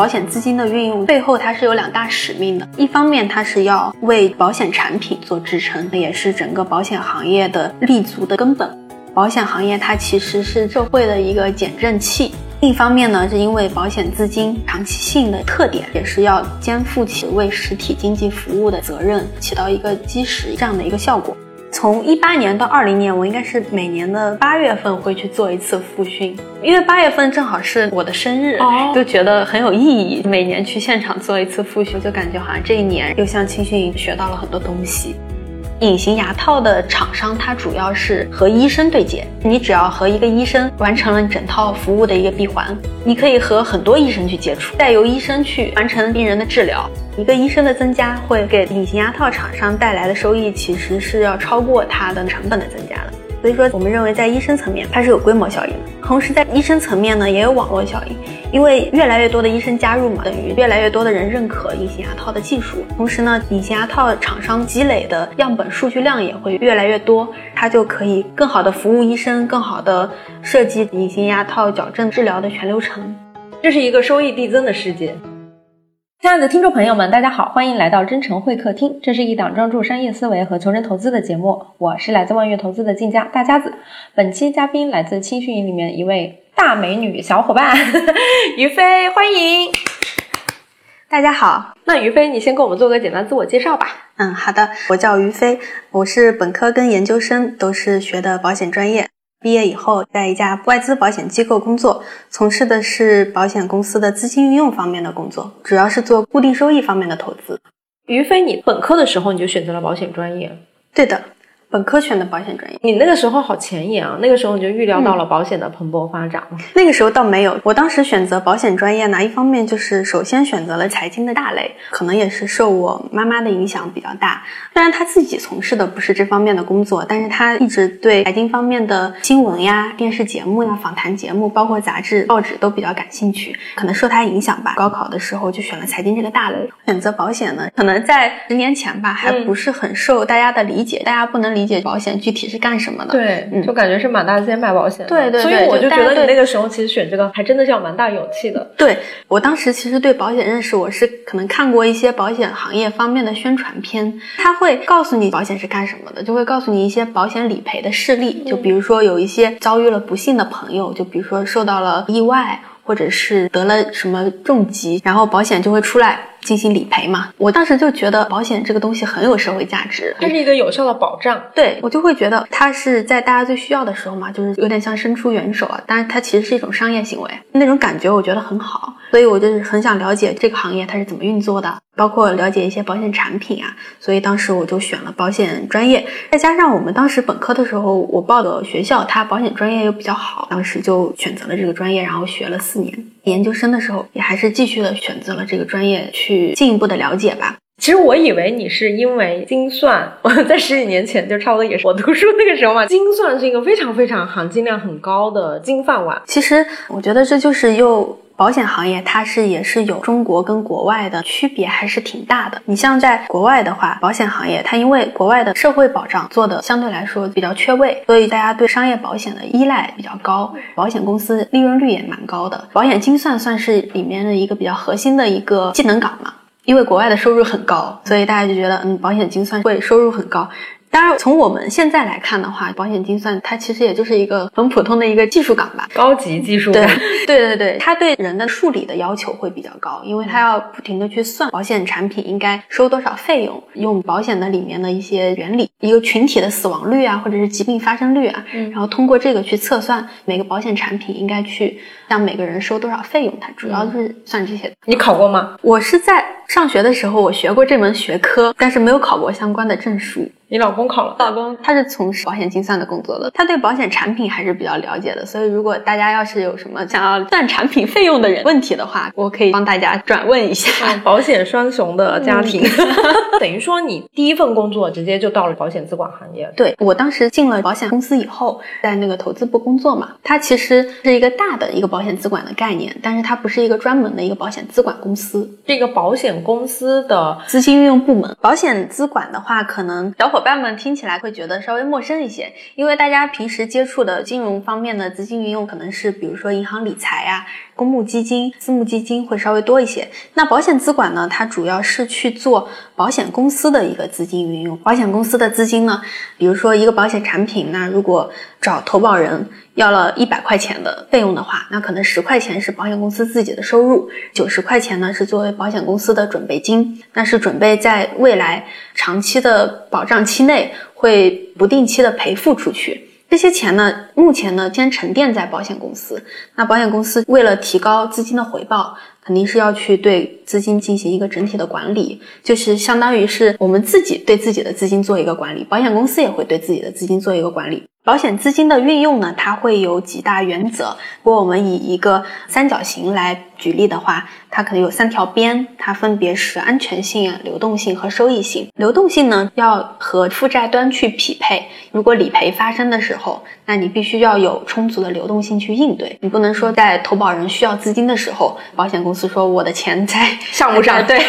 保险资金的运用背后，它是有两大使命的。一方面，它是要为保险产品做支撑，也是整个保险行业的立足的根本。保险行业它其实是社会的一个减震器。另一方面呢，是因为保险资金长期性的特点，也是要肩负起为实体经济服务的责任，起到一个基石这样的一个效果。从一八年到二零年，我应该是每年的八月份会去做一次复训，因为八月份正好是我的生日，就觉得很有意义。每年去现场做一次复训，就感觉好像这一年又向青训营学到了很多东西。隐形牙套的厂商，它主要是和医生对接。你只要和一个医生完成了整套服务的一个闭环，你可以和很多医生去接触，再由医生去完成病人的治疗。一个医生的增加，会给隐形牙套厂商带来的收益，其实是要超过它的成本的增加的。所以说，我们认为在医生层面，它是有规模效应的；同时，在医生层面呢，也有网络效应。因为越来越多的医生加入嘛，等于越来越多的人认可隐形牙套的技术。同时呢，隐形牙套厂商积累的样本数据量也会越来越多，它就可以更好的服务医生，更好的设计隐形牙套矫正治疗的全流程。这是一个收益递增的世界。亲爱的听众朋友们，大家好，欢迎来到真诚会客厅。这是一档专注商业思维和求人投资的节目。我是来自万悦投资的晋家大家子。本期嘉宾来自青训营里面一位。大美女小伙伴于飞，欢迎大家好。那于飞，你先给我们做个简单自我介绍吧。嗯，好的，我叫于飞，我是本科跟研究生都是学的保险专业。毕业以后，在一家外资保险机构工作，从事的是保险公司的资金运用方面的工作，主要是做固定收益方面的投资。于飞，你本科的时候你就选择了保险专业？对的。本科选的保险专业，你那个时候好前沿啊！那个时候你就预料到了保险的蓬勃发展那个时候倒没有，我当时选择保险专业呢，一方面就是首先选择了财经的大类，可能也是受我妈妈的影响比较大。虽然她自己从事的不是这方面的工作，但是她一直对财经方面的新闻呀、电视节目呀、访谈节目，包括杂志、报纸都比较感兴趣。可能受她影响吧，高考的时候就选了财经这个大类。选择保险呢，可能在十年前吧，还不是很受大家的理解，大家不能理。理解保险具体是干什么的？对，就感觉是满大街卖保险。对对对，所以我就觉得你那个时候其实选这个还真的是要蛮大勇气的。对我当时其实对保险认识，我是可能看过一些保险行业方面的宣传片，他会告诉你保险是干什么的，就会告诉你一些保险理赔的事例，就比如说有一些遭遇了不幸的朋友，就比如说受到了意外。或者是得了什么重疾，然后保险就会出来进行理赔嘛。我当时就觉得保险这个东西很有社会价值，它是一个有效的保障。对我就会觉得它是在大家最需要的时候嘛，就是有点像伸出援手啊。但是它其实是一种商业行为，那种感觉我觉得很好，所以我就是很想了解这个行业它是怎么运作的。包括了解一些保险产品啊，所以当时我就选了保险专业。再加上我们当时本科的时候，我报的学校它保险专业又比较好，当时就选择了这个专业，然后学了四年。研究生的时候也还是继续的选择了这个专业去进一步的了解吧。其实我以为你是因为精算，我在十几年前就差不多也是我读书那个时候嘛，精算是一个非常非常含金量很高的金饭碗。其实我觉得这就是又。保险行业它是也是有中国跟国外的区别，还是挺大的。你像在国外的话，保险行业它因为国外的社会保障做的相对来说比较缺位，所以大家对商业保险的依赖比较高，保险公司利润率也蛮高的。保险精算算是里面的一个比较核心的一个技能岗嘛，因为国外的收入很高，所以大家就觉得嗯，保险精算会收入很高。当然，从我们现在来看的话，保险精算它其实也就是一个很普通的一个技术岗吧，高级技术。对 对对对，它对人的数理的要求会比较高，因为它要不停的去算保险产品应该收多少费用，用保险的里面的一些原理，一个群体的死亡率啊，或者是疾病发生率啊，然后通过这个去测算每个保险产品应该去向每个人收多少费用，它主要是算这些。你考过吗？我是在上学的时候我学过这门学科，但是没有考过相关的证书。你老公考了，老公他是从事保险精算的工作的，他对保险产品还是比较了解的，所以如果大家要是有什么想要算产品费用的人问题的话，我可以帮大家转问一下。保险双雄的家庭，等于说你第一份工作直接就到了保险资管行业。对我当时进了保险公司以后，在那个投资部工作嘛，它其实是一个大的一个保险资管的概念，但是它不是一个专门的一个保险资管公司，这个保险公司的资金运用部门。保险资管的话，可能小伙伙伴们听起来会觉得稍微陌生一些，因为大家平时接触的金融方面的资金运用，可能是比如说银行理财呀。公募基金、私募基金会稍微多一些。那保险资管呢，它主要是去做保险公司的一个资金运用。保险公司的资金呢，比如说一个保险产品，那如果找投保人要了一百块钱的费用的话，那可能十块钱是保险公司自己的收入，九十块钱呢是作为保险公司的准备金，那是准备在未来长期的保障期内会不定期的赔付出去。这些钱呢，目前呢先沉淀在保险公司。那保险公司为了提高资金的回报，肯定是要去对资金进行一个整体的管理，就是相当于是我们自己对自己的资金做一个管理，保险公司也会对自己的资金做一个管理。保险资金的运用呢，它会有几大原则。如果我们以一个三角形来举例的话，它可能有三条边，它分别是安全性、流动性和收益性。流动性呢，要和负债端去匹配。如果理赔发生的时候，那你必须要有充足的流动性去应对。你不能说在投保人需要资金的时候，保险公司说我的钱在 项目上，对，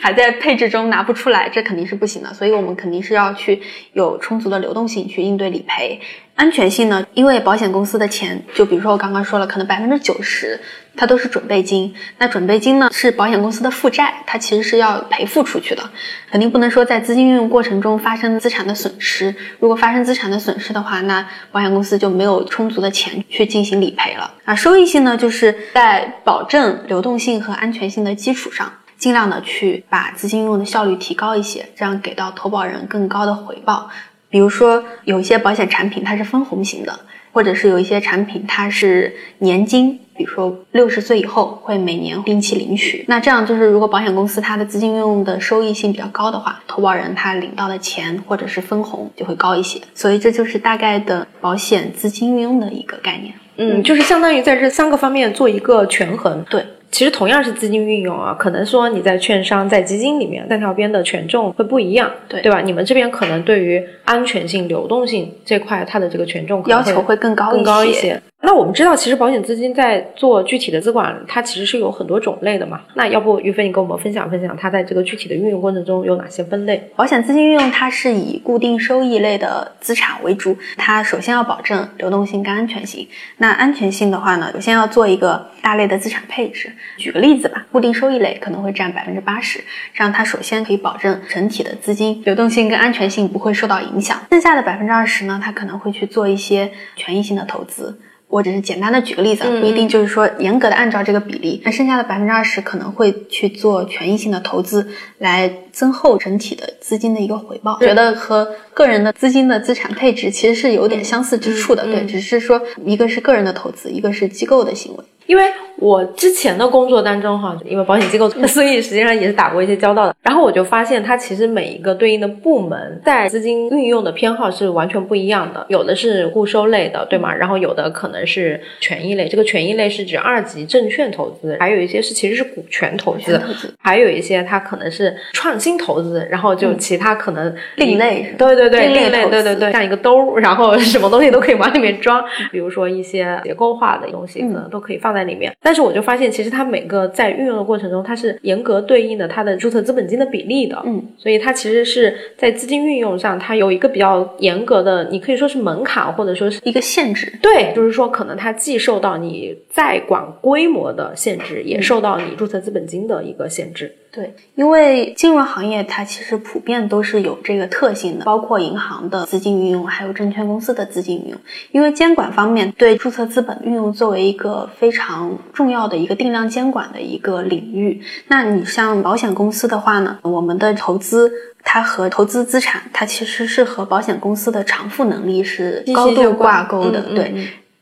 还在配置中拿不出来，这肯定是不行的。所以我们肯定是要去有充足的流动性去应对理赔。安全性呢？因为保险公司的钱，就比如说我刚刚说了，可能百分之九十它都是准备金。那准备金呢，是保险公司的负债，它其实是要赔付出去的，肯定不能说在资金运用过程中发生资产的损失。如果发生资产的损失的话，那保险公司就没有充足的钱去进行理赔了。啊，收益性呢，就是在保证流动性和安全性的基础上，尽量的去把资金用的效率提高一些，这样给到投保人更高的回报。比如说，有一些保险产品它是分红型的，或者是有一些产品它是年金，比如说六十岁以后会每年定期领取。那这样就是，如果保险公司它的资金运用的收益性比较高的话，投保人他领到的钱或者是分红就会高一些。所以这就是大概的保险资金运用的一个概念。嗯，就是相当于在这三个方面做一个权衡。对。其实同样是资金运用啊，可能说你在券商、在基金里面三条边的权重会不一样，对对吧？你们这边可能对于安全性、流动性这块，它的这个权重要求会更高更高一些。那我们知道，其实保险资金在做具体的资管，它其实是有很多种类的嘛。那要不于飞，你跟我们分享分享，它在这个具体的运用过程中有哪些分类？保险资金运用它是以固定收益类的资产为主，它首先要保证流动性跟安全性。那安全性的话呢，首先要做一个大类的资产配置。举个例子吧，固定收益类可能会占百分之八十，这样它首先可以保证整体的资金流动性跟安全性不会受到影响。剩下的百分之二十呢，它可能会去做一些权益性的投资。我只是简单的举个例子，不一定就是说严格的按照这个比例。那剩下的百分之二十可能会去做权益性的投资，来增厚整体的资金的一个回报。觉得和个人的资金的资产配置其实是有点相似之处的，对，只是说一个是个人的投资，一个是机构的行为。因为我之前的工作当中哈，因为保险机构，所以实际上也是打过一些交道的。然后我就发现，它其实每一个对应的部门在资金运用的偏好是完全不一样的。有的是固收类的，对吗？然后有的可能是权益类。这个权益类是指二级证券投资，还有一些是其实是股权投资，还有一些它可能是创新投资。然后就其他可能另类，对对对，另类，对对对，像一个兜，然后什么东西都可以往里面装。比如说一些结构化的东西，可能都可以放。在里面，但是我就发现，其实它每个在运用的过程中，它是严格对应的它的注册资本金的比例的，嗯，所以它其实是在资金运用上，它有一个比较严格的，你可以说是门槛，或者说是一个限制。对，就是说可能它既受到你在管规模的限制，也受到你注册资本金的一个限制。对，因为金融行业它其实普遍都是有这个特性的，包括银行的资金运用，还有证券公司的资金运用。因为监管方面对注册资本运用作为一个非常重要的一个定量监管的一个领域。那你像保险公司的话呢，我们的投资它和投资资产，它其实是和保险公司的偿付能力是高度挂钩的，对。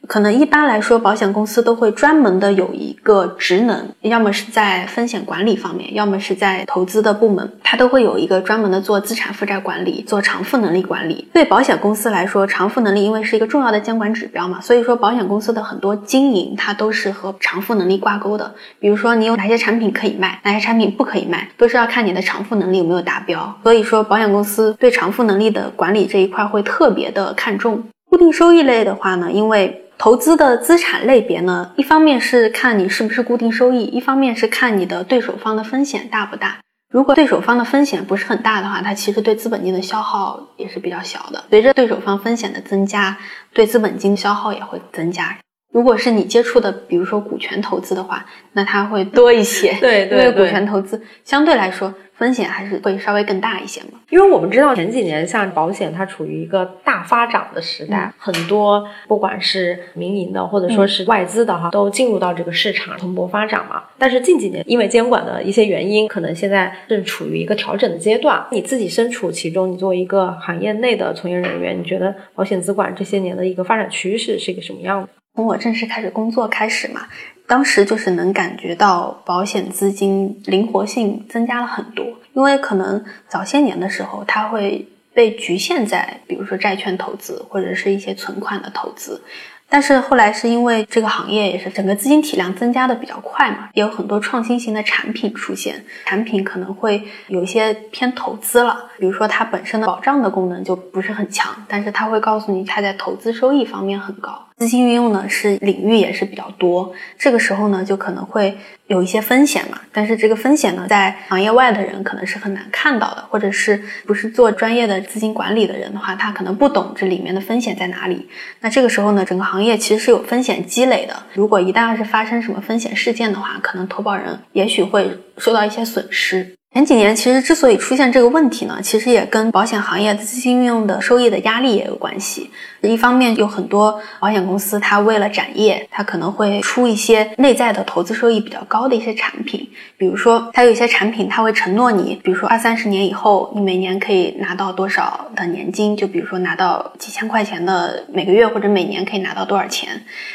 可能一般来说，保险公司都会专门的有一个职能，要么是在风险管理方面，要么是在投资的部门，它都会有一个专门的做资产负债管理、做偿付能力管理。对保险公司来说，偿付能力因为是一个重要的监管指标嘛，所以说保险公司的很多经营它都是和偿付能力挂钩的。比如说你有哪些产品可以卖，哪些产品不可以卖，都是要看你的偿付能力有没有达标。所以说保险公司对偿付能力的管理这一块会特别的看重。固定收益类的话呢，因为投资的资产类别呢，一方面是看你是不是固定收益，一方面是看你的对手方的风险大不大。如果对手方的风险不是很大的话，它其实对资本金的消耗也是比较小的。随着对手方风险的增加，对资本金消耗也会增加。如果是你接触的，比如说股权投资的话，那它会多一些。对对 因为股权投资相对来说风险还是会稍微更大一些嘛。因为我们知道前几年像保险它处于一个大发展的时代，很多不管是民营的或者说是外资的哈，都进入到这个市场蓬勃发展嘛。但是近几年因为监管的一些原因，可能现在正处于一个调整的阶段。你自己身处其中，你作为一个行业内的从业人员，你觉得保险资管这些年的一个发展趋势是一个什么样的？从我正式开始工作开始嘛，当时就是能感觉到保险资金灵活性增加了很多，因为可能早些年的时候，它会被局限在比如说债券投资或者是一些存款的投资。但是后来是因为这个行业也是整个资金体量增加的比较快嘛，也有很多创新型的产品出现，产品可能会有一些偏投资了，比如说它本身的保障的功能就不是很强，但是它会告诉你它在投资收益方面很高。资金运用呢是领域也是比较多，这个时候呢就可能会有一些风险嘛，但是这个风险呢在行业外的人可能是很难看到的，或者是不是做专业的资金管理的人的话，他可能不懂这里面的风险在哪里。那这个时候呢，整个行业其实是有风险积累的，如果一旦要是发生什么风险事件的话，可能投保人也许会受到一些损失。前几年其实之所以出现这个问题呢，其实也跟保险行业的资金运用的收益的压力也有关系。一方面有很多保险公司，它为了展业，它可能会出一些内在的投资收益比较高的一些产品，比如说它有一些产品，它会承诺你，比如说二三十年以后，你每年可以拿到多少的年金，就比如说拿到几千块钱的每个月或者每年可以拿到多少钱。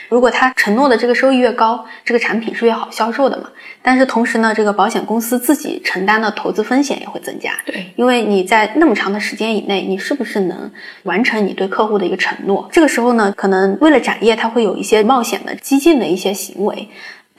如果它承诺的这个收益越高，这个产品是越好销售的嘛。但是同时呢，这个保险公司自己承担的投资风险也会增加，对，因为你在那么长的时间以内，你是不是能完成你对客户的一个承诺？这个时候呢，可能为了展业，他会有一些冒险的、激进的一些行为。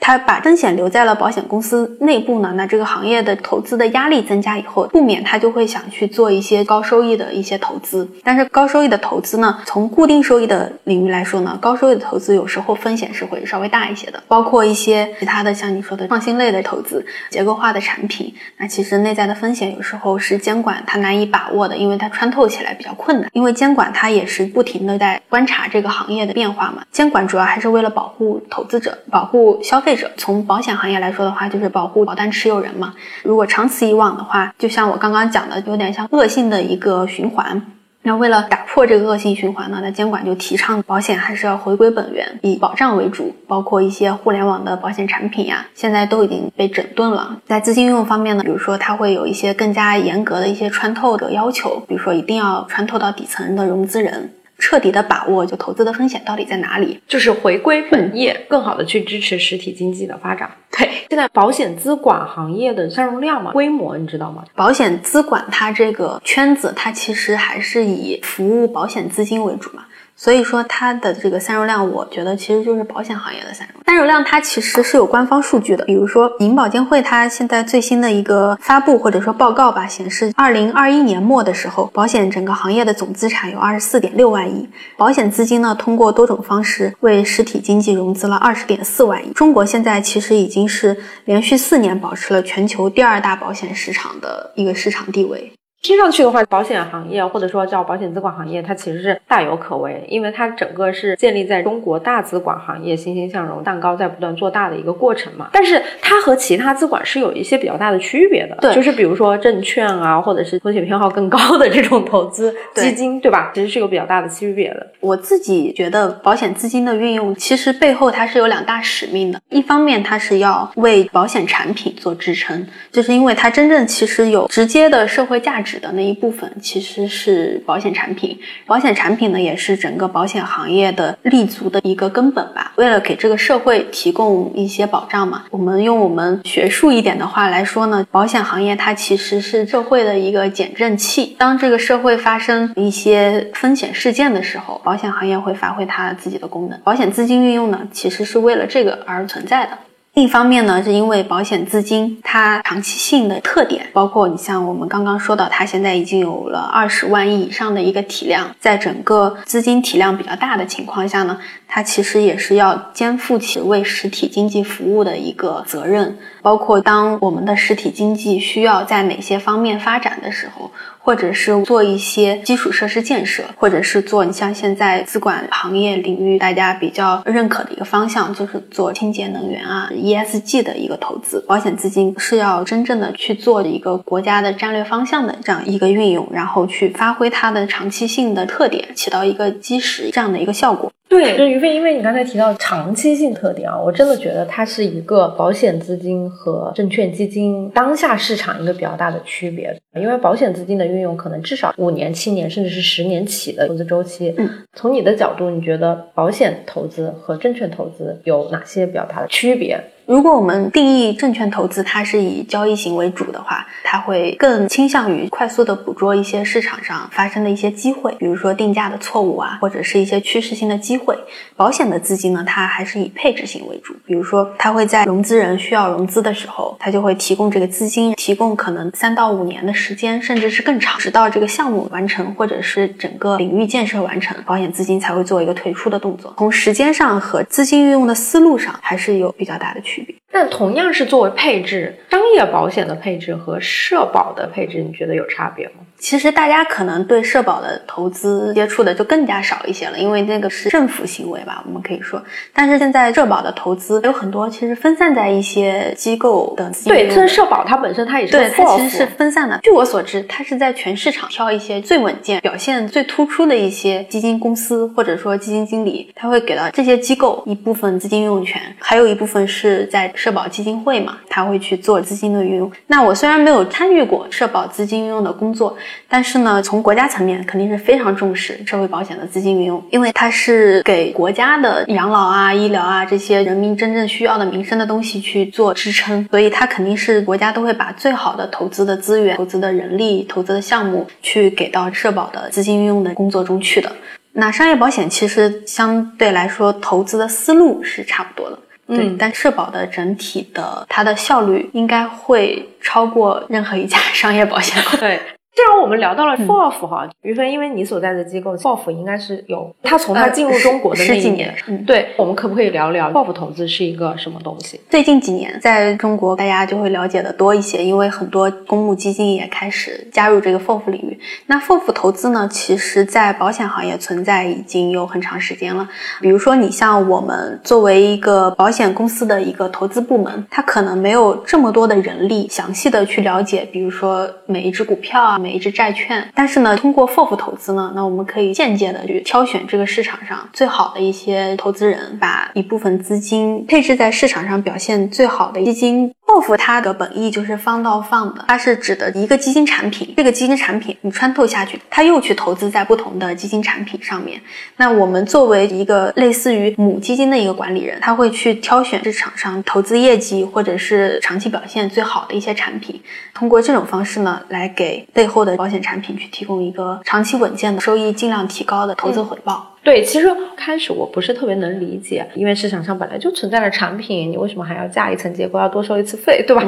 他把风险留在了保险公司内部呢，那这个行业的投资的压力增加以后，不免他就会想去做一些高收益的一些投资。但是高收益的投资呢，从固定收益的领域来说呢，高收益的投资有时候风险是会稍微大一些的，包括一些其他的像你说的创新类的投资、结构化的产品，那其实内在的风险有时候是监管它难以把握的，因为它穿透起来比较困难。因为监管它也是不停的在观察这个行业的变化嘛，监管主要还是为了保护投资者、保护消费。从保险行业来说的话，就是保护保单持有人嘛。如果长此以往的话，就像我刚刚讲的，有点像恶性的一个循环。那为了打破这个恶性循环呢，那监管就提倡保险还是要回归本源，以保障为主。包括一些互联网的保险产品呀，现在都已经被整顿了。在资金运用方面呢，比如说它会有一些更加严格的一些穿透的要求，比如说一定要穿透到底层的融资人。彻底的把握就投资的风险到底在哪里，就是回归本业，更好的去支持实体经济的发展。对，现在保险资管行业的占用量嘛，规模你知道吗？保险资管它这个圈子，它其实还是以服务保险资金为主嘛。所以说它的这个散入量，我觉得其实就是保险行业的散入散入量，它其实是有官方数据的。比如说银保监会它现在最新的一个发布或者说报告吧，显示二零二一年末的时候，保险整个行业的总资产有二十四点六万亿，保险资金呢通过多种方式为实体经济融资了二十点四万亿。中国现在其实已经是连续四年保持了全球第二大保险市场的一个市场地位。听上去的话，保险行业或者说叫保险资管行业，它其实是大有可为，因为它整个是建立在中国大资管行业欣欣向荣、蛋糕在不断做大的一个过程嘛。但是它和其他资管是有一些比较大的区别的，对，就是比如说证券啊，或者是风险偏好更高的这种投资 基金，对吧？其实是有比较大的区别的。我自己觉得，保险资金的运用其实背后它是有两大使命的，一方面它是要为保险产品做支撑，就是因为它真正其实有直接的社会价值。指的那一部分其实是保险产品，保险产品呢也是整个保险行业的立足的一个根本吧。为了给这个社会提供一些保障嘛，我们用我们学术一点的话来说呢，保险行业它其实是社会的一个减震器。当这个社会发生一些风险事件的时候，保险行业会发挥它自己的功能。保险资金运用呢，其实是为了这个而存在的。另一方面呢，是因为保险资金它长期性的特点，包括你像我们刚刚说到，它现在已经有了二十万亿以上的一个体量，在整个资金体量比较大的情况下呢，它其实也是要肩负起为实体经济服务的一个责任。包括当我们的实体经济需要在哪些方面发展的时候，或者是做一些基础设施建设，或者是做你像现在资管行业领域大家比较认可的一个方向，就是做清洁能源啊 ESG 的一个投资。保险资金是要真正的去做一个国家的战略方向的这样一个运用，然后去发挥它的长期性的特点，起到一个基石这样的一个效果。对，就于飞，因为你刚才提到长期性特点啊，我真的觉得它是一个保险资金和证券基金当下市场一个比较大的区别。因为保险资金的运用可能至少五年、七年，甚至是十年起的投资周期。嗯，从你的角度，你觉得保险投资和证券投资有哪些比较大的区别？如果我们定义证券投资，它是以交易型为主的话，它会更倾向于快速的捕捉一些市场上发生的一些机会，比如说定价的错误啊，或者是一些趋势性的机会。保险的资金呢，它还是以配置型为主，比如说它会在融资人需要融资的时候，它就会提供这个资金，提供可能三到五年的时间，甚至是更长，直到这个项目完成或者是整个领域建设完成，保险资金才会做一个退出的动作。从时间上和资金运用的思路上，还是有比较大的区。但同样是作为配置，商业保险的配置和社保的配置，你觉得有差别吗？其实大家可能对社保的投资接触的就更加少一些了，因为那个是政府行为吧，我们可以说。但是现在社保的投资有很多，其实分散在一些机构的。对，这社保它本身它也是对，它其实是分散的。据我所知，它是在全市场挑一些最稳健、表现最突出的一些基金公司或者说基金经理，他会给到这些机构一部分资金运用权，还有一部分是在社保基金会嘛，他会去做资金的运用。那我虽然没有参与过社保资金运用的工作。但是呢，从国家层面肯定是非常重视社会保险的资金运用，因为它是给国家的养老啊、医疗啊这些人民真正需要的民生的东西去做支撑，所以它肯定是国家都会把最好的投资的资源、投资的人力、投资的项目去给到社保的资金运用的工作中去的。那商业保险其实相对来说投资的思路是差不多的，对，但社保的整体的它的效率应该会超过任何一家商业保险公司。对。既然我们聊到了 FOF 哈，于飞，因为你所在的机构 FOF 应该是有，它从它进入中国的那几年，对，我们可不可以聊聊 FOF 投资是一个什么东西？最近几年，在中国大家就会了解的多一些，因为很多公募基金也开始加入这个 FOF 领域。那 FOF 投资呢，其实在保险行业存在已经有很长时间了。比如说，你像我们作为一个保险公司的一个投资部门，它可能没有这么多的人力，详细的去了解，比如说每一只股票啊。每一只债券，但是呢，通过 FOF 投资呢，那我们可以间接的去挑选这个市场上最好的一些投资人，把一部分资金配置在市场上表现最好的基金。FOF 它的本意就是放到放的，它是指的一个基金产品，这个基金产品你穿透下去，它又去投资在不同的基金产品上面。那我们作为一个类似于母基金的一个管理人，他会去挑选市场上投资业绩或者是长期表现最好的一些产品，通过这种方式呢，来给背后的保险产品去提供一个长期稳健的收益，尽量提高的投资回报。对，其实开始我不是特别能理解，因为市场上本来就存在的产品，你为什么还要加一层结构，要多收一次费，对吧？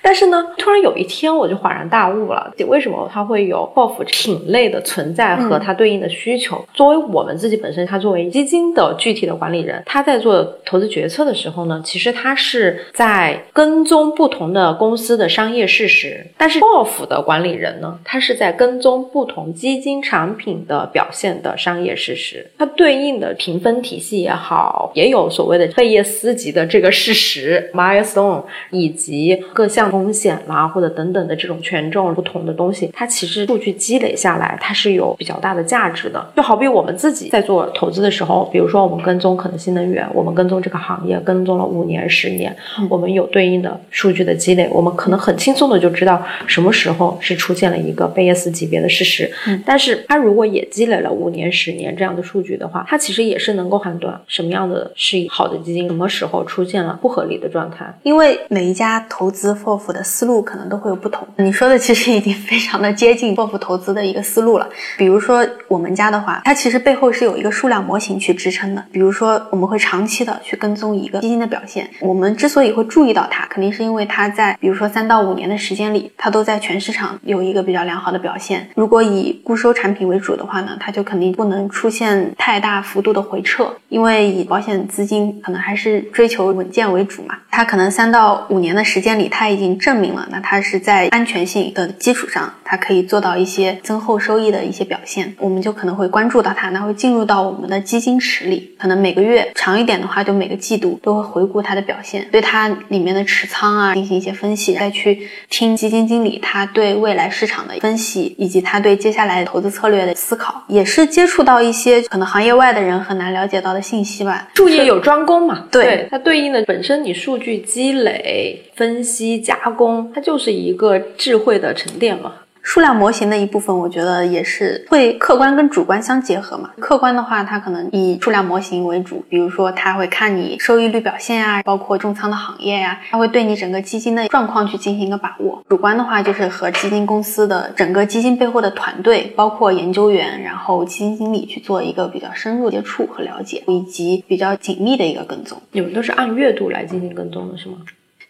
但是呢，突然有一天我就恍然大悟了，为什么它会有 FOF 品类的存在和它对应的需求？作为我们自己本身，它作为基金的具体的管理人，他在做投资决策的时候呢，其实他是在跟踪不同的公司的商业事实，但是 FOF 的管理人呢，他是在跟踪不同基金产品的表现的商业事实。它对应的评分体系也好，也有所谓的贝叶斯级的这个事实 milestone，以及各项风险啦或者等等的这种权重不同的东西，它其实数据积累下来，它是有比较大的价值的。就好比我们自己在做投资的时候，比如说我们跟踪可能新能源，我们跟踪这个行业跟踪了五年、十年，我们有对应的数据的积累，我们可能很轻松的就知道什么时候是出现了一个贝叶斯级别的事实。但是它如果也积累了五年、十年这样的数据的话，它其实也是能够判断什么样的是好的基金，什么时候出现了不合理的状态。因为每一家投资 FOF 的思路可能都会有不同。你说的其实已经非常的接近 FOF 投资的一个思路了。比如说我们家的话，它其实背后是有一个数量模型去支撑的。比如说我们会长期的去跟踪一个基金的表现。我们之所以会注意到它，肯定是因为它在比如说三到五年的时间里，它都在全市场有一个比较良好的表现。如果以固收产品为主的话呢，它就肯定不能出现太大幅度的回撤，因为以保险资金可能还是追求稳健为主嘛。它可能三到五年的时间里，它已经证明了，那它是在安全性的基础上。它可以做到一些增厚收益的一些表现，我们就可能会关注到它，那会进入到我们的基金池里，可能每个月长一点的话，就每个季度都会回顾它的表现，对它里面的持仓啊进行一些分析，再去听基金经理他对未来市场的分析，以及他对接下来投资策略的思考，也是接触到一些可能行业外的人很难了解到的信息吧。术业有专攻嘛，对它对应的本身你数据积累、分析、加工，它就是一个智慧的沉淀嘛。数量模型的一部分，我觉得也是会客观跟主观相结合嘛。客观的话，它可能以数量模型为主，比如说它会看你收益率表现啊，包括重仓的行业呀、它会对你整个基金的状况去进行一个把握。主观的话，就是和基金公司的整个基金背后的团队，包括研究员，然后基金经理去做一个比较深入接触和了解，以及比较紧密的一个跟踪。你们都是按月度来进行跟踪的是吗？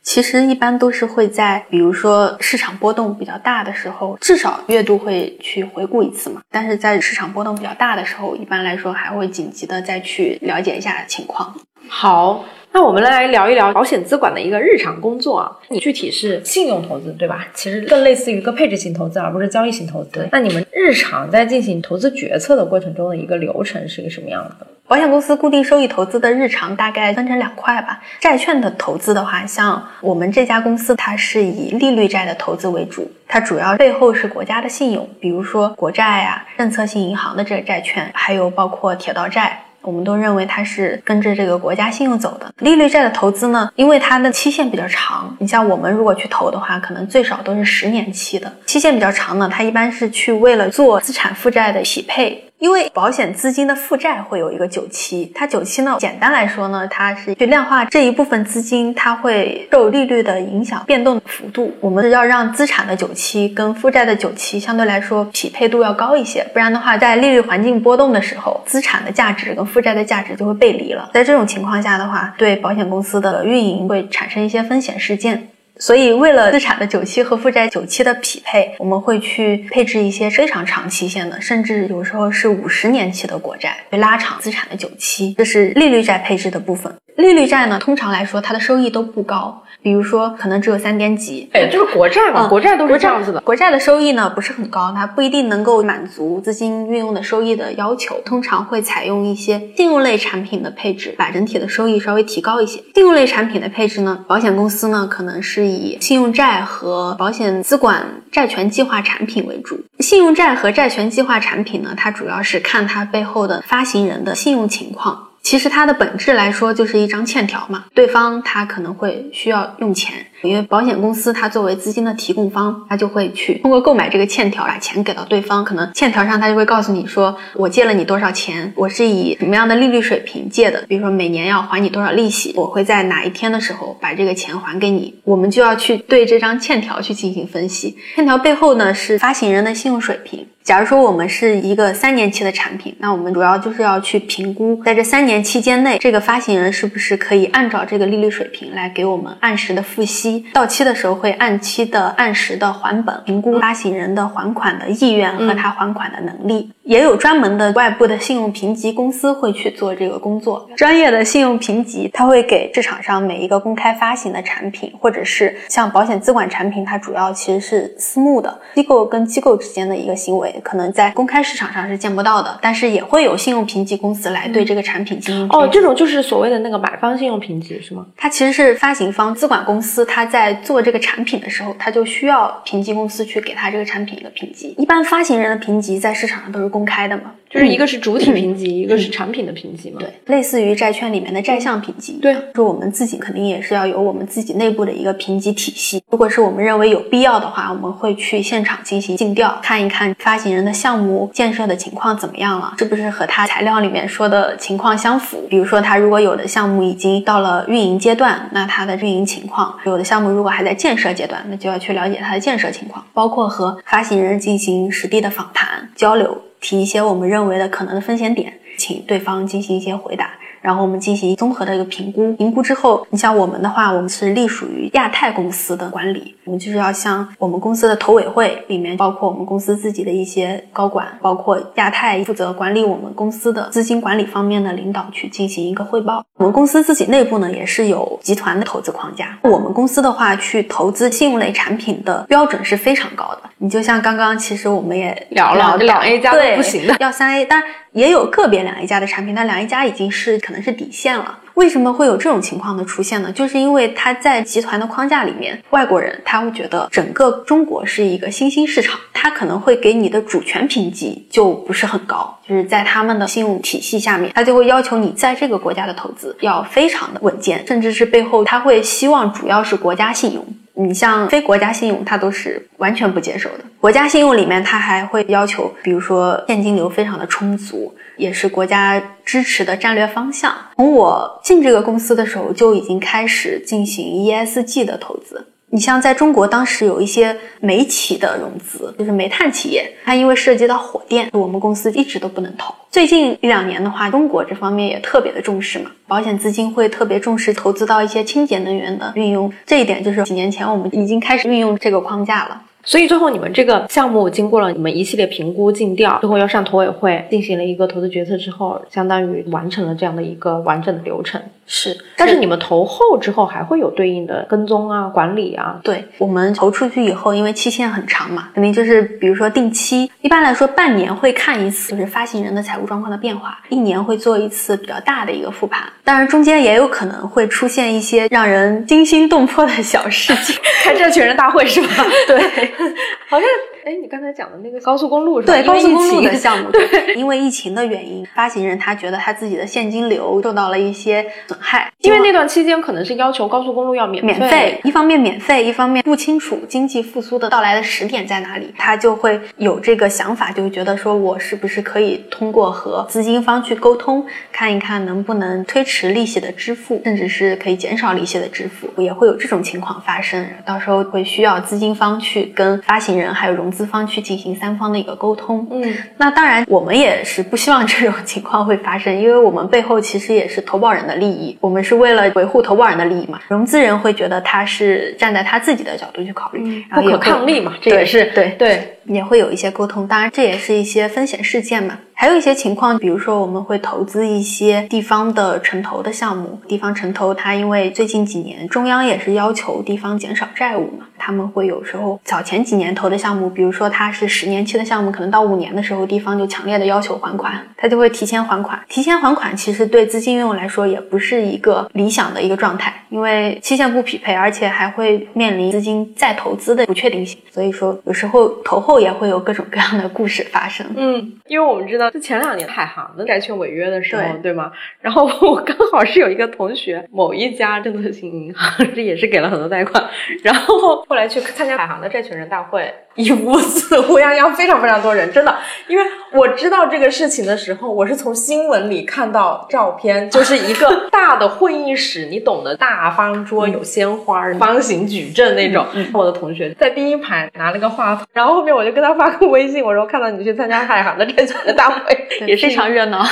其实一般都是会在，比如说市场波动比较大的时候，至少月度会去回顾一次嘛。但是在市场波动比较大的时候，一般来说还会紧急的再去了解一下情况。好，那我们来聊一聊保险资管的一个日常工作啊。你具体是信用投资对吧？其实更类似于一个配置型投资，而不是交易型投资。那你们日常在进行投资决策的过程中的一个流程是一个什么样的？保险公司固定收益投资的日常大概分成两块吧。债券的投资的话，像我们这家公司，它是以利率债的投资为主，它主要背后是国家的信用，比如说国债啊、政策性银行的这个债券，还有包括铁道债。我们都认为它是跟着这个国家信用走的。利率债的投资呢，因为它的期限比较长，你像我们如果去投的话，可能最少都是十年期的，期限比较长呢，它一般是去为了做资产负债的匹配。因为保险资金的负债会有一个久期，它久期呢，简单来说呢，它是去量化这一部分资金，它会受利率的影响变动幅度。我们是要让资产的久期跟负债的久期相对来说匹配度要高一些，不然的话，在利率环境波动的时候，资产的价值跟负债的价值就会背离了。在这种情况下的话，对保险公司的运营会产生一些风险事件。所以，为了资产的久期和负债久期的匹配，我们会去配置一些非常长期限的，甚至有时候是五十年期的国债，去拉长资产的久期。这是利率债配置的部分。利率债呢，通常来说它的收益都不高，比如说可能只有三点几。哎，就是国债嘛，嗯国债都是这样子的。国债的收益呢不是很高，它不一定能够满足资金运用的收益的要求，通常会采用一些信用类产品的配置，把整体的收益稍微提高一些。信用类产品的配置呢，保险公司呢可能是以信用债和保险资管债权计划产品为主。信用债和债权计划产品呢，它主要是看它背后的发行人的信用情况。其实它的本质来说就是一张欠条嘛，对方他可能会需要用钱，因为保险公司它作为资金的提供方，它就会去通过购买这个欠条把钱给到对方。可能欠条上它就会告诉你说，我借了你多少钱，我是以什么样的利率水平借的，比如说每年要还你多少利息，我会在哪一天的时候把这个钱还给你。我们就要去对这张欠条去进行分析，欠条背后呢是发行人的信用水平。假如说我们是一个三年期的产品，那我们主要就是要去评估，在这三年期间内，这个发行人是不是可以按照这个利率水平来给我们按时的付息，到期的时候会按期的、按时的还本，评估发行人的还款的意愿和他还款的能力。也有专门的外部的信用评级公司会去做这个工作，专业的信用评级，它会给市场上每一个公开发行的产品，或者是像保险资管产品，它主要其实是私募的机构跟机构之间的一个行为，可能在公开市场上是见不到的，但是也会有信用评级公司来对这个产品进行评哦，这种就是所谓的那个买方信用评级是吗？它其实是发行方资管公司，它在做这个产品的时候，他就需要评级公司去给他这个产品一个评级。一般发行人的评级在市场上都是公开的嘛，就是一个是主体评级，一个是产品的评级嘛。对，类似于债券里面的债项评级。对，说我们自己肯定也是要有我们自己内部的一个评级体系。如果是我们认为有必要的话，我们会去现场进行尽调，看一看发行人的项目建设的情况怎么样了，是不是和他材料里面说的情况相符。比如说，他如果有的项目已经到了运营阶段，那他的运营情况；有的项目如果还在建设阶段，那就要去了解它的建设情况，包括和发行人进行实地的访谈交流。提一些我们认为的可能的风险点，请对方进行一些回答，然后我们进行综合的一个评估。评估之后，你像我们的话，我们是隶属于亚太公司的管理，我们就是要向我们公司的投委会里面，包括我们公司自己的一些高管，包括亚太负责管理我们公司的资金管理方面的领导去进行一个汇报。我们公司自己内部呢，也是有集团的投资框架。我们公司的话，去投资信用类产品的标准是非常高的。你就像刚刚，其实我们也聊了，两 A 加都不行的，要三 A，但也有个别两 A 加的产品，但两 A 加已经是可可能是底线了。为什么会有这种情况的出现呢？就是因为他在集团的框架里面，外国人他会觉得整个中国是一个新兴市场，他可能会给你的主权评级就不是很高，就是在他们的信用体系下面，他就会要求你在这个国家的投资要非常的稳健，甚至是背后他会希望主要是国家信用。你像非国家信用，它都是完全不接受的。国家信用里面，它还会要求，比如说现金流非常的充足，也是国家支持的战略方向。从我进这个公司的时候，就已经开始进行 ESG 的投资。你像在中国，当时有一些煤企的融资，就是煤炭企业，它因为涉及到火电，我们公司一直都不能投。最近一两年的话，中国这方面也特别的重视嘛，保险资金会特别重视投资到一些清洁能源的运用，这一点就是几年前我们已经开始运用这个框架了。所以最后你们这个项目经过了你们一系列评估尽调，最后要上投委会进行了一个投资决策之后，相当于完成了这样的一个完整的流程。是，但是你们投后之后还会有对应的跟踪啊、管理啊。对我们投出去以后，因为期限很长嘛，肯定就是比如说定期，一般来说半年会看一次，就是发行人的财务状况的变化，一年会做一次比较大的一个复盘。当然中间也有可能会出现一些让人惊心动魄的小事情，开债权人大会是吧？对。好像哎，你刚才讲的那个高速公路是吧？对，高速公路的项目，对，因为疫情的原因，发行人他觉得他自己的现金流受到了一些损害，因为那段期间可能是要求高速公路要免免费，一方面免费，一方面不清楚经济复苏的到来的时点在哪里，他就会有这个想法，就会觉得说我是不是可以通过和资金方去沟通，看一看能不能推迟利息的支付，甚至是可以减少利息的支付，也会有这种情况发生，到时候会需要资金方去跟发行人还有融资方去进行三方的一个沟通，嗯，那当然我们也是不希望这种情况会发生，因为我们背后其实也是投保人的利益，我们是为了维护投保人的利益嘛。融资人会觉得他是站在他自己的角度去考虑，不可抗力嘛，这也是对对。也会有一些沟通，当然这也是一些风险事件嘛。还有一些情况，比如说我们会投资一些地方的城投的项目，地方城投它因为最近几年中央也是要求地方减少债务嘛，他们会有时候早前几年投的项目，比如说它是十年期的项目，可能到五年的时候，地方就强烈的要求还款，它就会提前还款。提前还款其实对资金运用来说也不是一个理想的一个状态，因为期限不匹配，而且还会面临资金再投资的不确定性。所以说有时候投后也会有各种各样的故事发生。嗯，因为我们知道。就前两年海航的债券违约的时候，对吗？然后我刚好是有一个同学，某一家政策性银行，这也是给了很多贷款，然后后来去参加海航的债权人大会。一屋子乌泱泱，非常非常多人，真的。因为我知道这个事情的时候，我是从新闻里看到照片，就是一个大的会议室，你懂得，大方桌有鲜花，方形矩阵那种。我的同学在第一排拿了个话筒，然后后面我就跟他发个微信，我说看到你去参加海航的这次的大会，也非常热闹。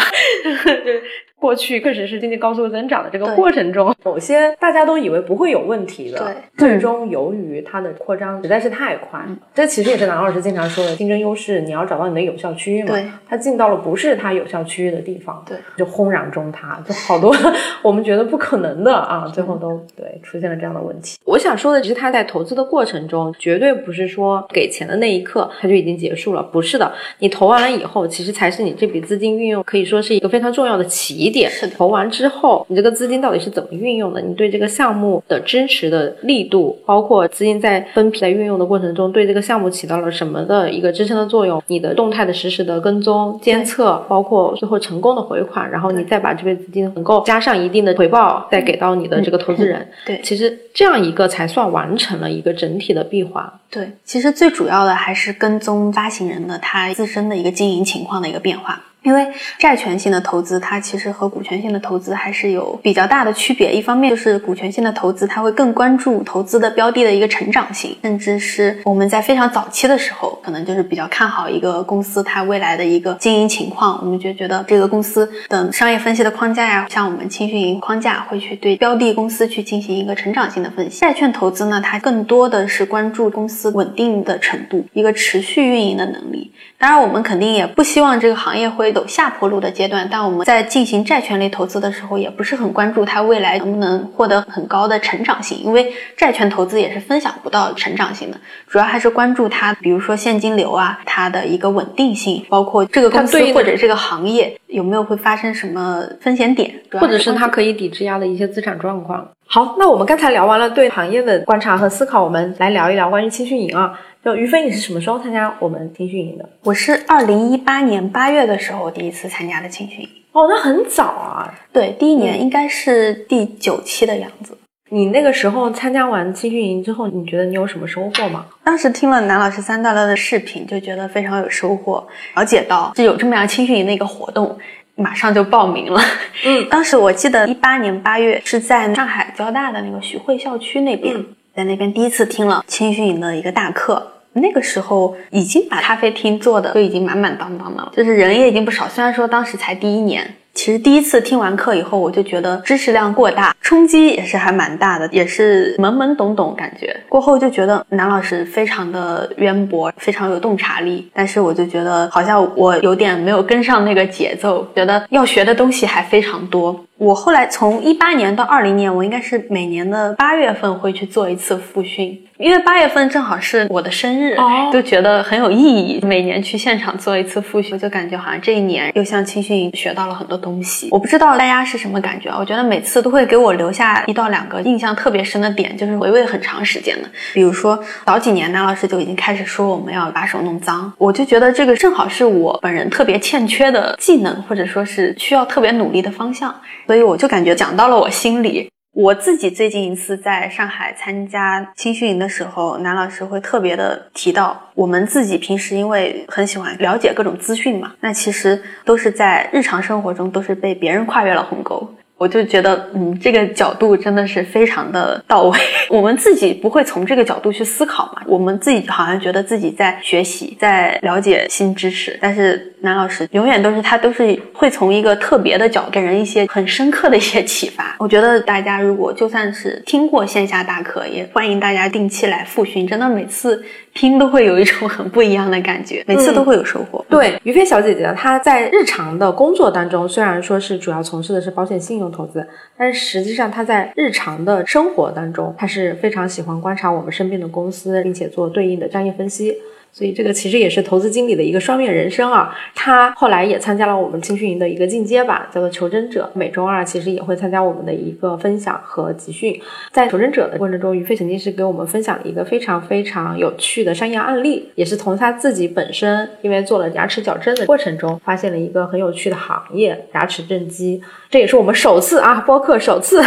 对。过去确实是经济高速增长的这个过程中，某些大家都以为不会有问题的，对，最终由于它的扩张实在是太快，这其实也是南老师经常说的竞争优势，你要找到你的有效区域嘛。对，它进到了不是它有效区域的地方，对，就轰然中塌，就好多我们觉得不可能的啊，最后都对出现了这样的问题。我想说的，其实他在投资的过程中，绝对不是说给钱的那一刻他就已经结束了，不是的，你投完了以后，其实才是你这笔资金运用可以说是一个非常重要的起。点是，投完之后，你这个资金到底是怎么运用的？你对这个项目的支持的力度，包括资金在分批在运用的过程中，对这个项目起到了什么的一个支撑的作用？你的动态的实时的跟踪监测，包括最后成功的回款，然后你再把这笔资金能够加上一定的回报，再给到你的这个投资人。对，其实这样一个才算完成了一个整体的闭环。对，其实最主要的还是跟踪发行人的他自身的一个经营情况的一个变化。因为债权性的投资，它其实和股权性的投资还是有比较大的区别。一方面就是股权性的投资，它会更关注投资的标的的一个成长性，甚至是我们在非常早期的时候，可能就是比较看好一个公司它未来的一个经营情况，我们就觉得这个公司的商业分析的框架呀，像我们青训营框架会去对标的公司去进行一个成长性的分析。债券投资呢，它更多的是关注公司稳定的程度，一个持续运营的能力。当然，我们肯定也不希望这个行业会。微走下坡路的阶段，但我们在进行债权类投资的时候，也不是很关注它未来能不能获得很高的成长性，因为债券投资也是分享不到成长性的，主要还是关注它，比如说现金流啊，它的一个稳定性，包括这个公司或者这个行业有没有会发生什么风险点，或者是它可以抵质押的一些资产状况。好，那我们刚才聊完了对行业的观察和思考，我们来聊一聊关于青训营啊。就于飞，你是什么时候参加我们青训营的？我是二零一八年八月的时候第一次参加的青训营。哦，那很早啊。对，第一年应该是第九期的样子。你那个时候参加完青训营之后，你觉得你有什么收获吗？当时听了南老师三大乐的视频，就觉得非常有收获。了解到是有这么样青训营的一个活动，马上就报名了。嗯，当时我记得一八年八月是在上海交大的那个徐汇校区那边。在那边第一次听了青训营的一个大课，那个时候已经把咖啡厅做的都已经满满当当的了，就是人也已经不少。虽然说当时才第一年。其实第一次听完课以后，我就觉得知识量过大，冲击也是还蛮大的，也是懵懵懂懂感觉。过后就觉得男老师非常的渊博，非常有洞察力，但是我就觉得好像我有点没有跟上那个节奏，觉得要学的东西还非常多。我后来从一八年到二零年，我应该是每年的八月份会去做一次复训。因为八月份正好是我的生日，就觉得很有意义。每年去现场做一次复训，就感觉好像这一年又向青训营学到了很多东西。我不知道大家是什么感觉啊？我觉得每次都会给我留下一到两个印象特别深的点，就是回味很长时间的。比如说早几年，南老师就已经开始说我们要把手弄脏，我就觉得这个正好是我本人特别欠缺的技能，或者说是需要特别努力的方向，所以我就感觉讲到了我心里。我自己最近一次在上海参加青训营的时候，南老师会特别的提到，我们自己平时因为很喜欢了解各种资讯嘛，那其实都是在日常生活中都是被别人跨越了鸿沟。我就觉得，嗯，这个角度真的是非常的到位。我们自己不会从这个角度去思考嘛，我们自己好像觉得自己在学习，在了解新知识，但是南老师永远都是他都是会从一个特别的角，给人一些很深刻的一些启发。我觉得大家如果就算是听过线下大课，也欢迎大家定期来复训，真的每次。听都会有一种很不一样的感觉，每次都会有收获。对，于飞小姐姐，她在日常的工作当中，虽然说是主要从事的是保险信用投资，但是实际上她在日常的生活当中，她是非常喜欢观察我们身边的公司，并且做对应的专业分析。所以这个其实也是投资经理的一个双面人生啊。他后来也参加了我们青训营的一个进阶版，叫做求真者。每周二其实也会参加我们的一个分享和集训。在求真者的过程中，于飞曾经是给我们分享了一个非常非常有趣的商业案例，也是从他自己本身因为做了牙齿矫正的过程中，发现了一个很有趣的行业——牙齿正畸。这也是我们首次啊，播客首次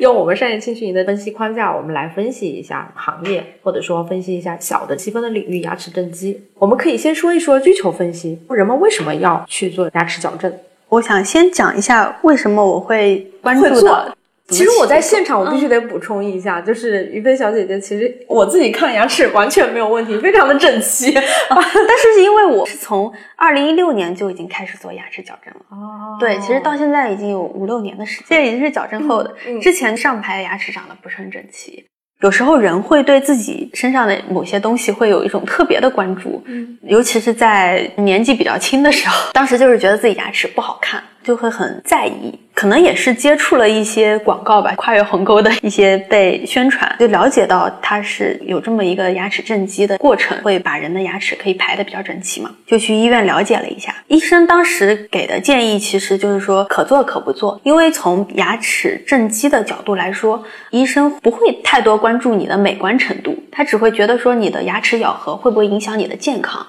用我们商业青训营的分析框架，我们来分析一下行业，或者说分析一下小的细分的领域牙齿正畸。我们可以先说一说需求分析，人们为什么要去做牙齿矫正？我想先讲一下为什么我会关注的。其实我在现场，我必须得补充一下，就是于飞小姐姐，其实我自己看牙齿完全没有问题，非常的整齐。但是因为我是从二零一六年就已经开始做牙齿矫正了，哦，对，其实到现在已经有五六年的时间，现在已经是矫正后的。之前上排牙齿长得不是很整齐，有时候人会对自己身上的某些东西会有一种特别的关注，嗯，尤其是在年纪比较轻的时候，当时就是觉得自己牙齿不好看，就会很在意。可能也是接触了一些广告吧，跨越鸿沟的一些被宣传，就了解到它是有这么一个牙齿正畸的过程，会把人的牙齿可以排的比较整齐嘛，就去医院了解了一下。医生当时给的建议其实就是说可做可不做，因为从牙齿正畸的角度来说，医生不会太多关注你的美观程度，他只会觉得说你的牙齿咬合会不会影响你的健康。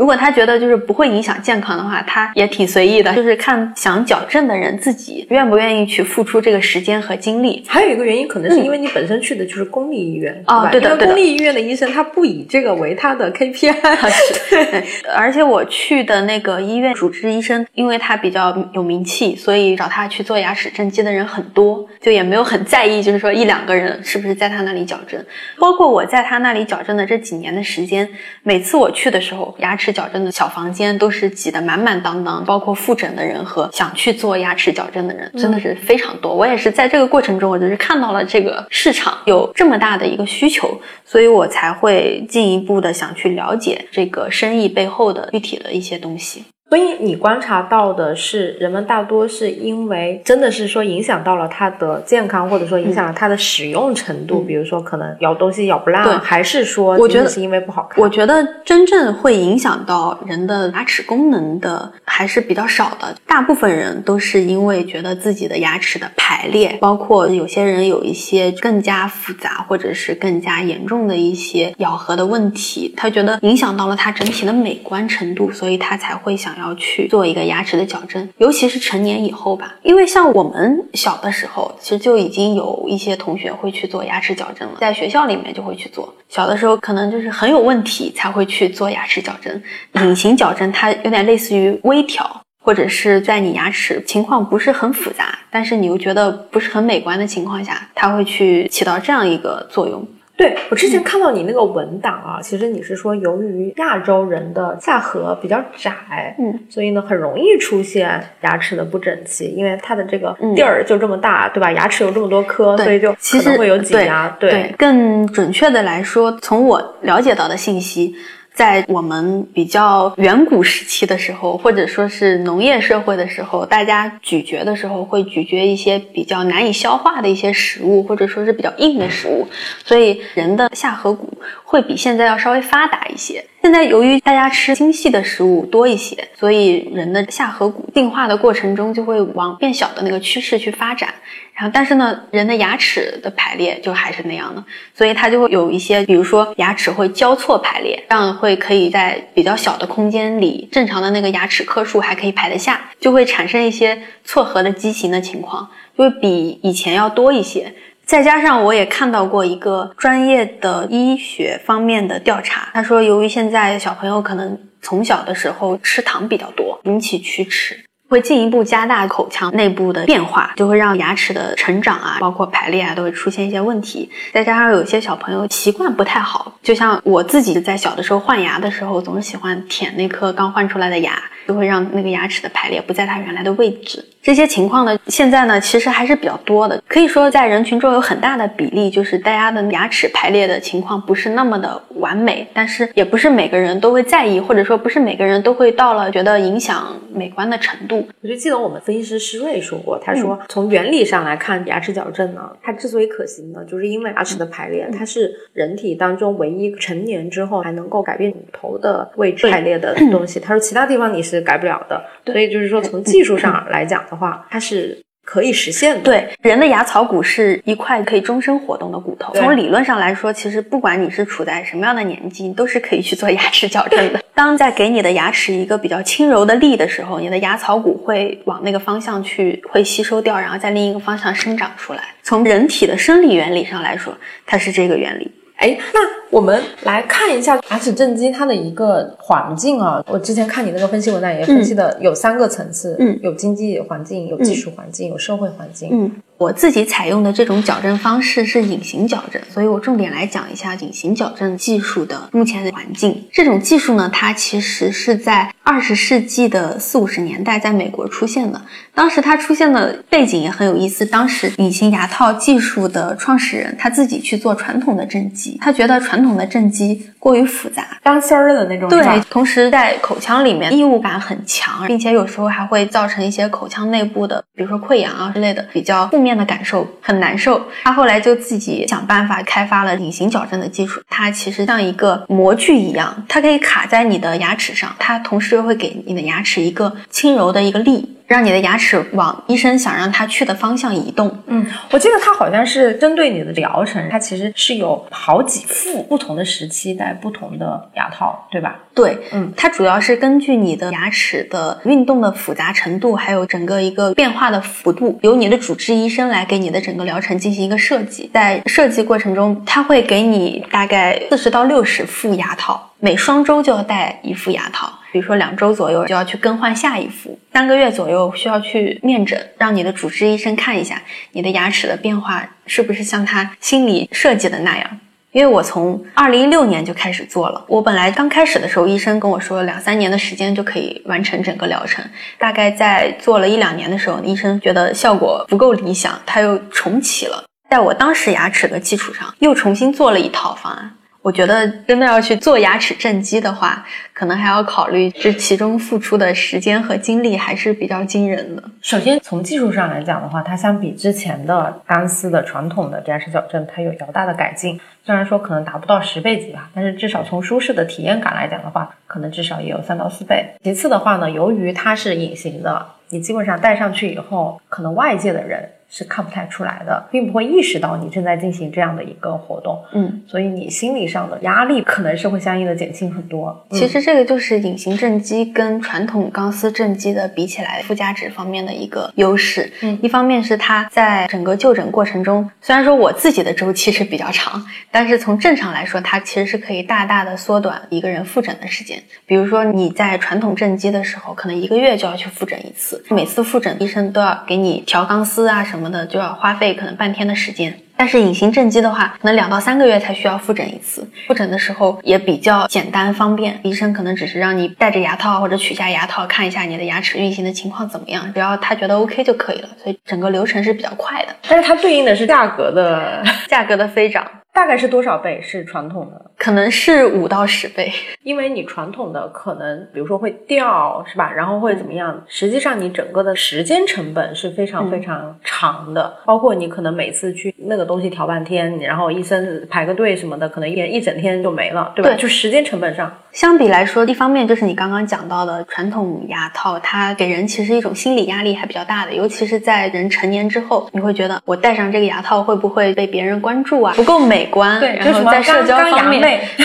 如果他觉得就是不会影响健康的话，他也挺随意的，就是看想矫正的人自己愿不愿意去付出这个时间和精力。还有一个原因，可能是因为你本身去的就是公立医院，哦，对的，因为公立医院的医生他不以这个为他的 KPI。对，而且我去的那个医院主治医生，因为他比较有名气，所以找他去做牙齿正畸的人很多，就也没有很在意，就是说一两个人是不是在他那里矫正。包括我在他那里矫正的这几年的时间，每次我去的时候，牙齿。矫正的小房间都是挤得满满当当，包括复诊的人和想去做牙齿矫正的人，真的是非常多。我也是在这个过程中，我就是看到了这个市场有这么大的一个需求，所以我才会进一步的想去了解这个生意背后的具体的一些东西。所以你观察到的是，人们大多是因为真的是说影响到了他的健康，或者说影响了他的使用程度，比如说可能咬东西咬不烂，还是说我觉得是因为不好看？我觉得真正会影响到人的牙齿功能的还是比较少的，大部分人都是因为觉得自己的牙齿的排列，包括有些人有一些更加复杂或者是更加严重的一些咬合的问题，他觉得影响到了他整体的美观程度，所以他才会想。要去做一个牙齿的矫正，尤其是成年以后吧，因为像我们小的时候，其实就已经有一些同学会去做牙齿矫正了，在学校里面就会去做。小的时候可能就是很有问题才会去做牙齿矫正。隐形矫正它有点类似于微调，或者是在你牙齿情况不是很复杂，但是你又觉得不是很美观的情况下，它会去起到这样一个作用。对我之前看到你那个文档啊，其实你是说，由于亚洲人的下颌比较窄，嗯，所以呢很容易出现牙齿的不整齐，因为它的这个地儿就这么大，对吧？牙齿有这么多颗，所以就可能会有挤压。对，更准确的来说，从我了解到的信息。在我们比较远古时期的时候，或者说是农业社会的时候，大家咀嚼的时候会咀嚼一些比较难以消化的一些食物，或者说是比较硬的食物，所以人的下颌骨会比现在要稍微发达一些。现在由于大家吃精细的食物多一些，所以人的下颌骨进化的过程中就会往变小的那个趋势去发展。然后，但是呢，人的牙齿的排列就还是那样的，所以它就会有一些，比如说牙齿会交错排列，这样会可以在比较小的空间里，正常的那个牙齿颗数还可以排得下，就会产生一些错颌的畸形的情况，就会比以前要多一些。再加上我也看到过一个专业的医学方面的调查，他说，由于现在小朋友可能从小的时候吃糖比较多，引起龋齿，会进一步加大口腔内部的变化，就会让牙齿的成长啊，包括排列啊，都会出现一些问题。再加上有些小朋友习惯不太好，就像我自己在小的时候换牙的时候，总是喜欢舔那颗刚换出来的牙。就会让那个牙齿的排列不在它原来的位置。这些情况呢，现在呢其实还是比较多的。可以说，在人群中有很大的比例，就是大家的牙齿排列的情况不是那么的完美。但是也不是每个人都会在意，或者说不是每个人都会到了觉得影响美观的程度。我就记得我们分析师施瑞说过，他说从原理上来看，牙齿矫正呢，它之所以可行呢，就是因为牙齿的排列，它是人体当中唯一成年之后还能够改变骨头的位置排列的东西。他说其他地方你是。改不了的，所以就是说，从技术上来讲的话，它是可以实现的。对，人的牙槽骨是一块可以终身活动的骨头。从理论上来说，其实不管你是处在什么样的年纪，你都是可以去做牙齿矫正的。当在给你的牙齿一个比较轻柔的力的时候，你的牙槽骨会往那个方向去，会吸收掉，然后在另一个方向生长出来。从人体的生理原理上来说，它是这个原理。哎，那我们来看一下牙齿正畸它的一个环境啊。我之前看你那个分析文档也分析的有三个层次，嗯，有经济环境，有技术环境，有社会环境，嗯。我自己采用的这种矫正方式是隐形矫正，所以我重点来讲一下隐形矫正技术的目前的环境。这种技术呢，它其实是在二十世纪的四五十年代在美国出现的。当时它出现的背景也很有意思。当时隐形牙套技术的创始人他自己去做传统的正畸，他觉得传统的正畸过于复杂，钢丝儿的那种。对，同时在口腔里面异物感很强，并且有时候还会造成一些口腔内部的，比如说溃疡啊之类的比较负面。的感受很难受，他后来就自己想办法开发了隐形矫正的技术。它其实像一个模具一样，它可以卡在你的牙齿上，它同时又会给你的牙齿一个轻柔的一个力。让你的牙齿往医生想让它去的方向移动。嗯，我记得它好像是针对你的疗程，它其实是有好几副不同的时期戴不同的牙套，对吧？对，嗯，它主要是根据你的牙齿的运动的复杂程度，还有整个一个变化的幅度，由你的主治医生来给你的整个疗程进行一个设计。在设计过程中，他会给你大概四十到六十副牙套，每双周就要戴一副牙套。比如说两周左右就要去更换下一副，三个月左右需要去面诊，让你的主治医生看一下你的牙齿的变化是不是像他心里设计的那样。因为我从二零一六年就开始做了，我本来刚开始的时候，医生跟我说两三年的时间就可以完成整个疗程，大概在做了一两年的时候，医生觉得效果不够理想，他又重启了，在我当时牙齿的基础上又重新做了一套方案。我觉得真的要去做牙齿正畸的话，可能还要考虑这其中付出的时间和精力还是比较惊人的。首先从技术上来讲的话，它相比之前的钢丝的传统的牙齿矫正，它有较大的改进。虽然说可能达不到十倍级吧，但是至少从舒适的体验感来讲的话，可能至少也有三到四倍。其次的话呢，由于它是隐形的，你基本上戴上去以后，可能外界的人。是看不太出来的，并不会意识到你正在进行这样的一个活动，嗯，所以你心理上的压力可能是会相应的减轻很多。其实这个就是隐形正畸跟传统钢丝正畸的比起来，附加值方面的一个优势。嗯，一方面是它在整个就诊过程中，虽然说我自己的周期是比较长，但是从正常来说，它其实是可以大大的缩短一个人复诊的时间。比如说你在传统正畸的时候，可能一个月就要去复诊一次，每次复诊医生都要给你调钢丝啊什么。什么的就要花费可能半天的时间，但是隐形正畸的话，可能两到三个月才需要复诊一次。复诊的时候也比较简单方便，医生可能只是让你戴着牙套或者取下牙套，看一下你的牙齿运行的情况怎么样，只要他觉得 OK 就可以了。所以整个流程是比较快的。但是它对应的是价格的价格的飞涨。大概是多少倍？是传统的，可能是五到十倍，因为你传统的可能，比如说会掉，是吧？然后会怎么样？实际上你整个的时间成本是非常非常长的，包括你可能每次去那个东西调半天，然后医生排个队什么的，可能一一整天就没了，对吧？就时间成本上，相比来说，一方面就是你刚刚讲到的传统牙套，它给人其实一种心理压力还比较大的，尤其是在人成年之后，你会觉得我戴上这个牙套会不会被别人关注啊？不够美。美观，对，然后在社交方面，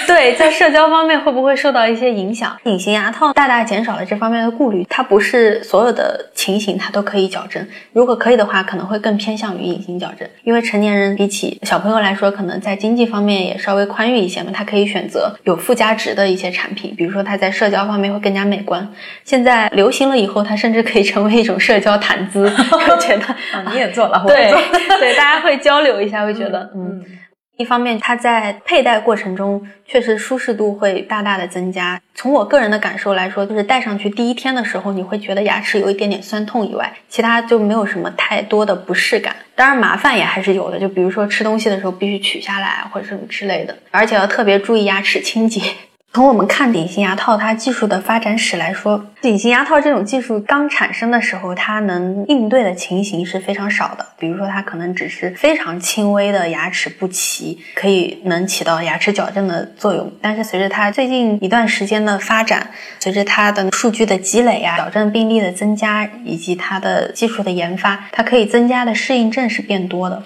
对，在社交方面会不会受到一些影响？隐形牙套大大减少了这方面的顾虑。它不是所有的情形它都可以矫正，如果可以的话，可能会更偏向于隐形矫正。因为成年人比起小朋友来说，可能在经济方面也稍微宽裕一些嘛，他可以选择有附加值的一些产品，比如说他在社交方面会更加美观。现在流行了以后，它甚至可以成为一种社交谈资。我觉得 啊，你也做了，对对，大家会交流一下，会觉得嗯。一方面，它在佩戴过程中确实舒适度会大大的增加。从我个人的感受来说，就是戴上去第一天的时候，你会觉得牙齿有一点点酸痛以外，其他就没有什么太多的不适感。当然，麻烦也还是有的，就比如说吃东西的时候必须取下来或者什么之类的，而且要特别注意牙齿清洁。从我们看隐形牙套它技术的发展史来说，隐形牙套这种技术刚产生的时候，它能应对的情形是非常少的。比如说，它可能只是非常轻微的牙齿不齐，可以能起到牙齿矫正的作用。但是随着它最近一段时间的发展，随着它的数据的积累啊，矫正病例的增加，以及它的技术的研发，它可以增加的适应症是变多的。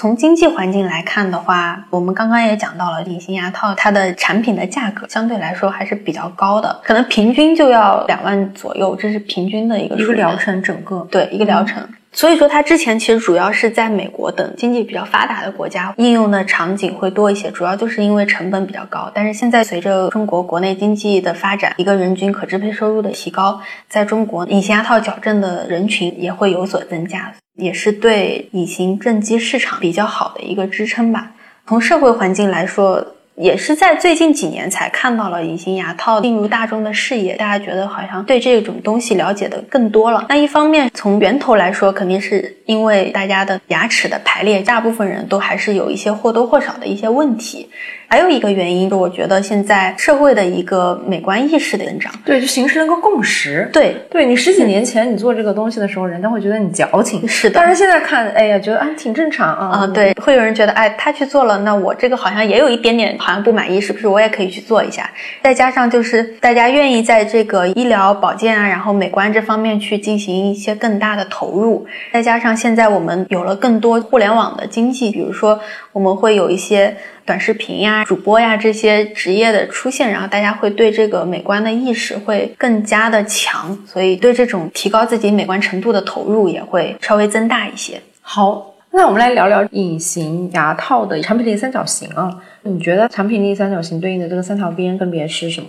从经济环境来看的话，我们刚刚也讲到了隐形牙套，它的产品的价格相对来说还是比较高的，可能平均就要两万左右，这是平均的一个一个疗程，整个对一个疗程。所以说，它之前其实主要是在美国等经济比较发达的国家应用的场景会多一些，主要就是因为成本比较高。但是现在随着中国国内经济的发展，一个人均可支配收入的提高，在中国隐形牙套矫正的人群也会有所增加。也是对隐形正畸市场比较好的一个支撑吧。从社会环境来说，也是在最近几年才看到了隐形牙套进入大众的视野，大家觉得好像对这种东西了解的更多了。那一方面，从源头来说，肯定是因为大家的牙齿的排列，大部分人都还是有一些或多或少的一些问题。还有一个原因，就我觉得现在社会的一个美观意识的增长，对，就形成了个共识。对，对你十几年前你做这个东西的时候，人家会觉得你矫情，是的。但是现在看，哎呀，觉得啊挺正常啊。啊，对，会有人觉得，哎，他去做了，那我这个好像也有一点点好像不满意，是不是我也可以去做一下？再加上就是大家愿意在这个医疗保健啊，然后美观这方面去进行一些更大的投入。再加上现在我们有了更多互联网的经济，比如说我们会有一些。短视频呀、主播呀这些职业的出现，然后大家会对这个美观的意识会更加的强，所以对这种提高自己美观程度的投入也会稍微增大一些。好，那我们来聊聊隐形牙套的产品力三角形啊，你觉得产品力三角形对应的这个三条边分别是什么？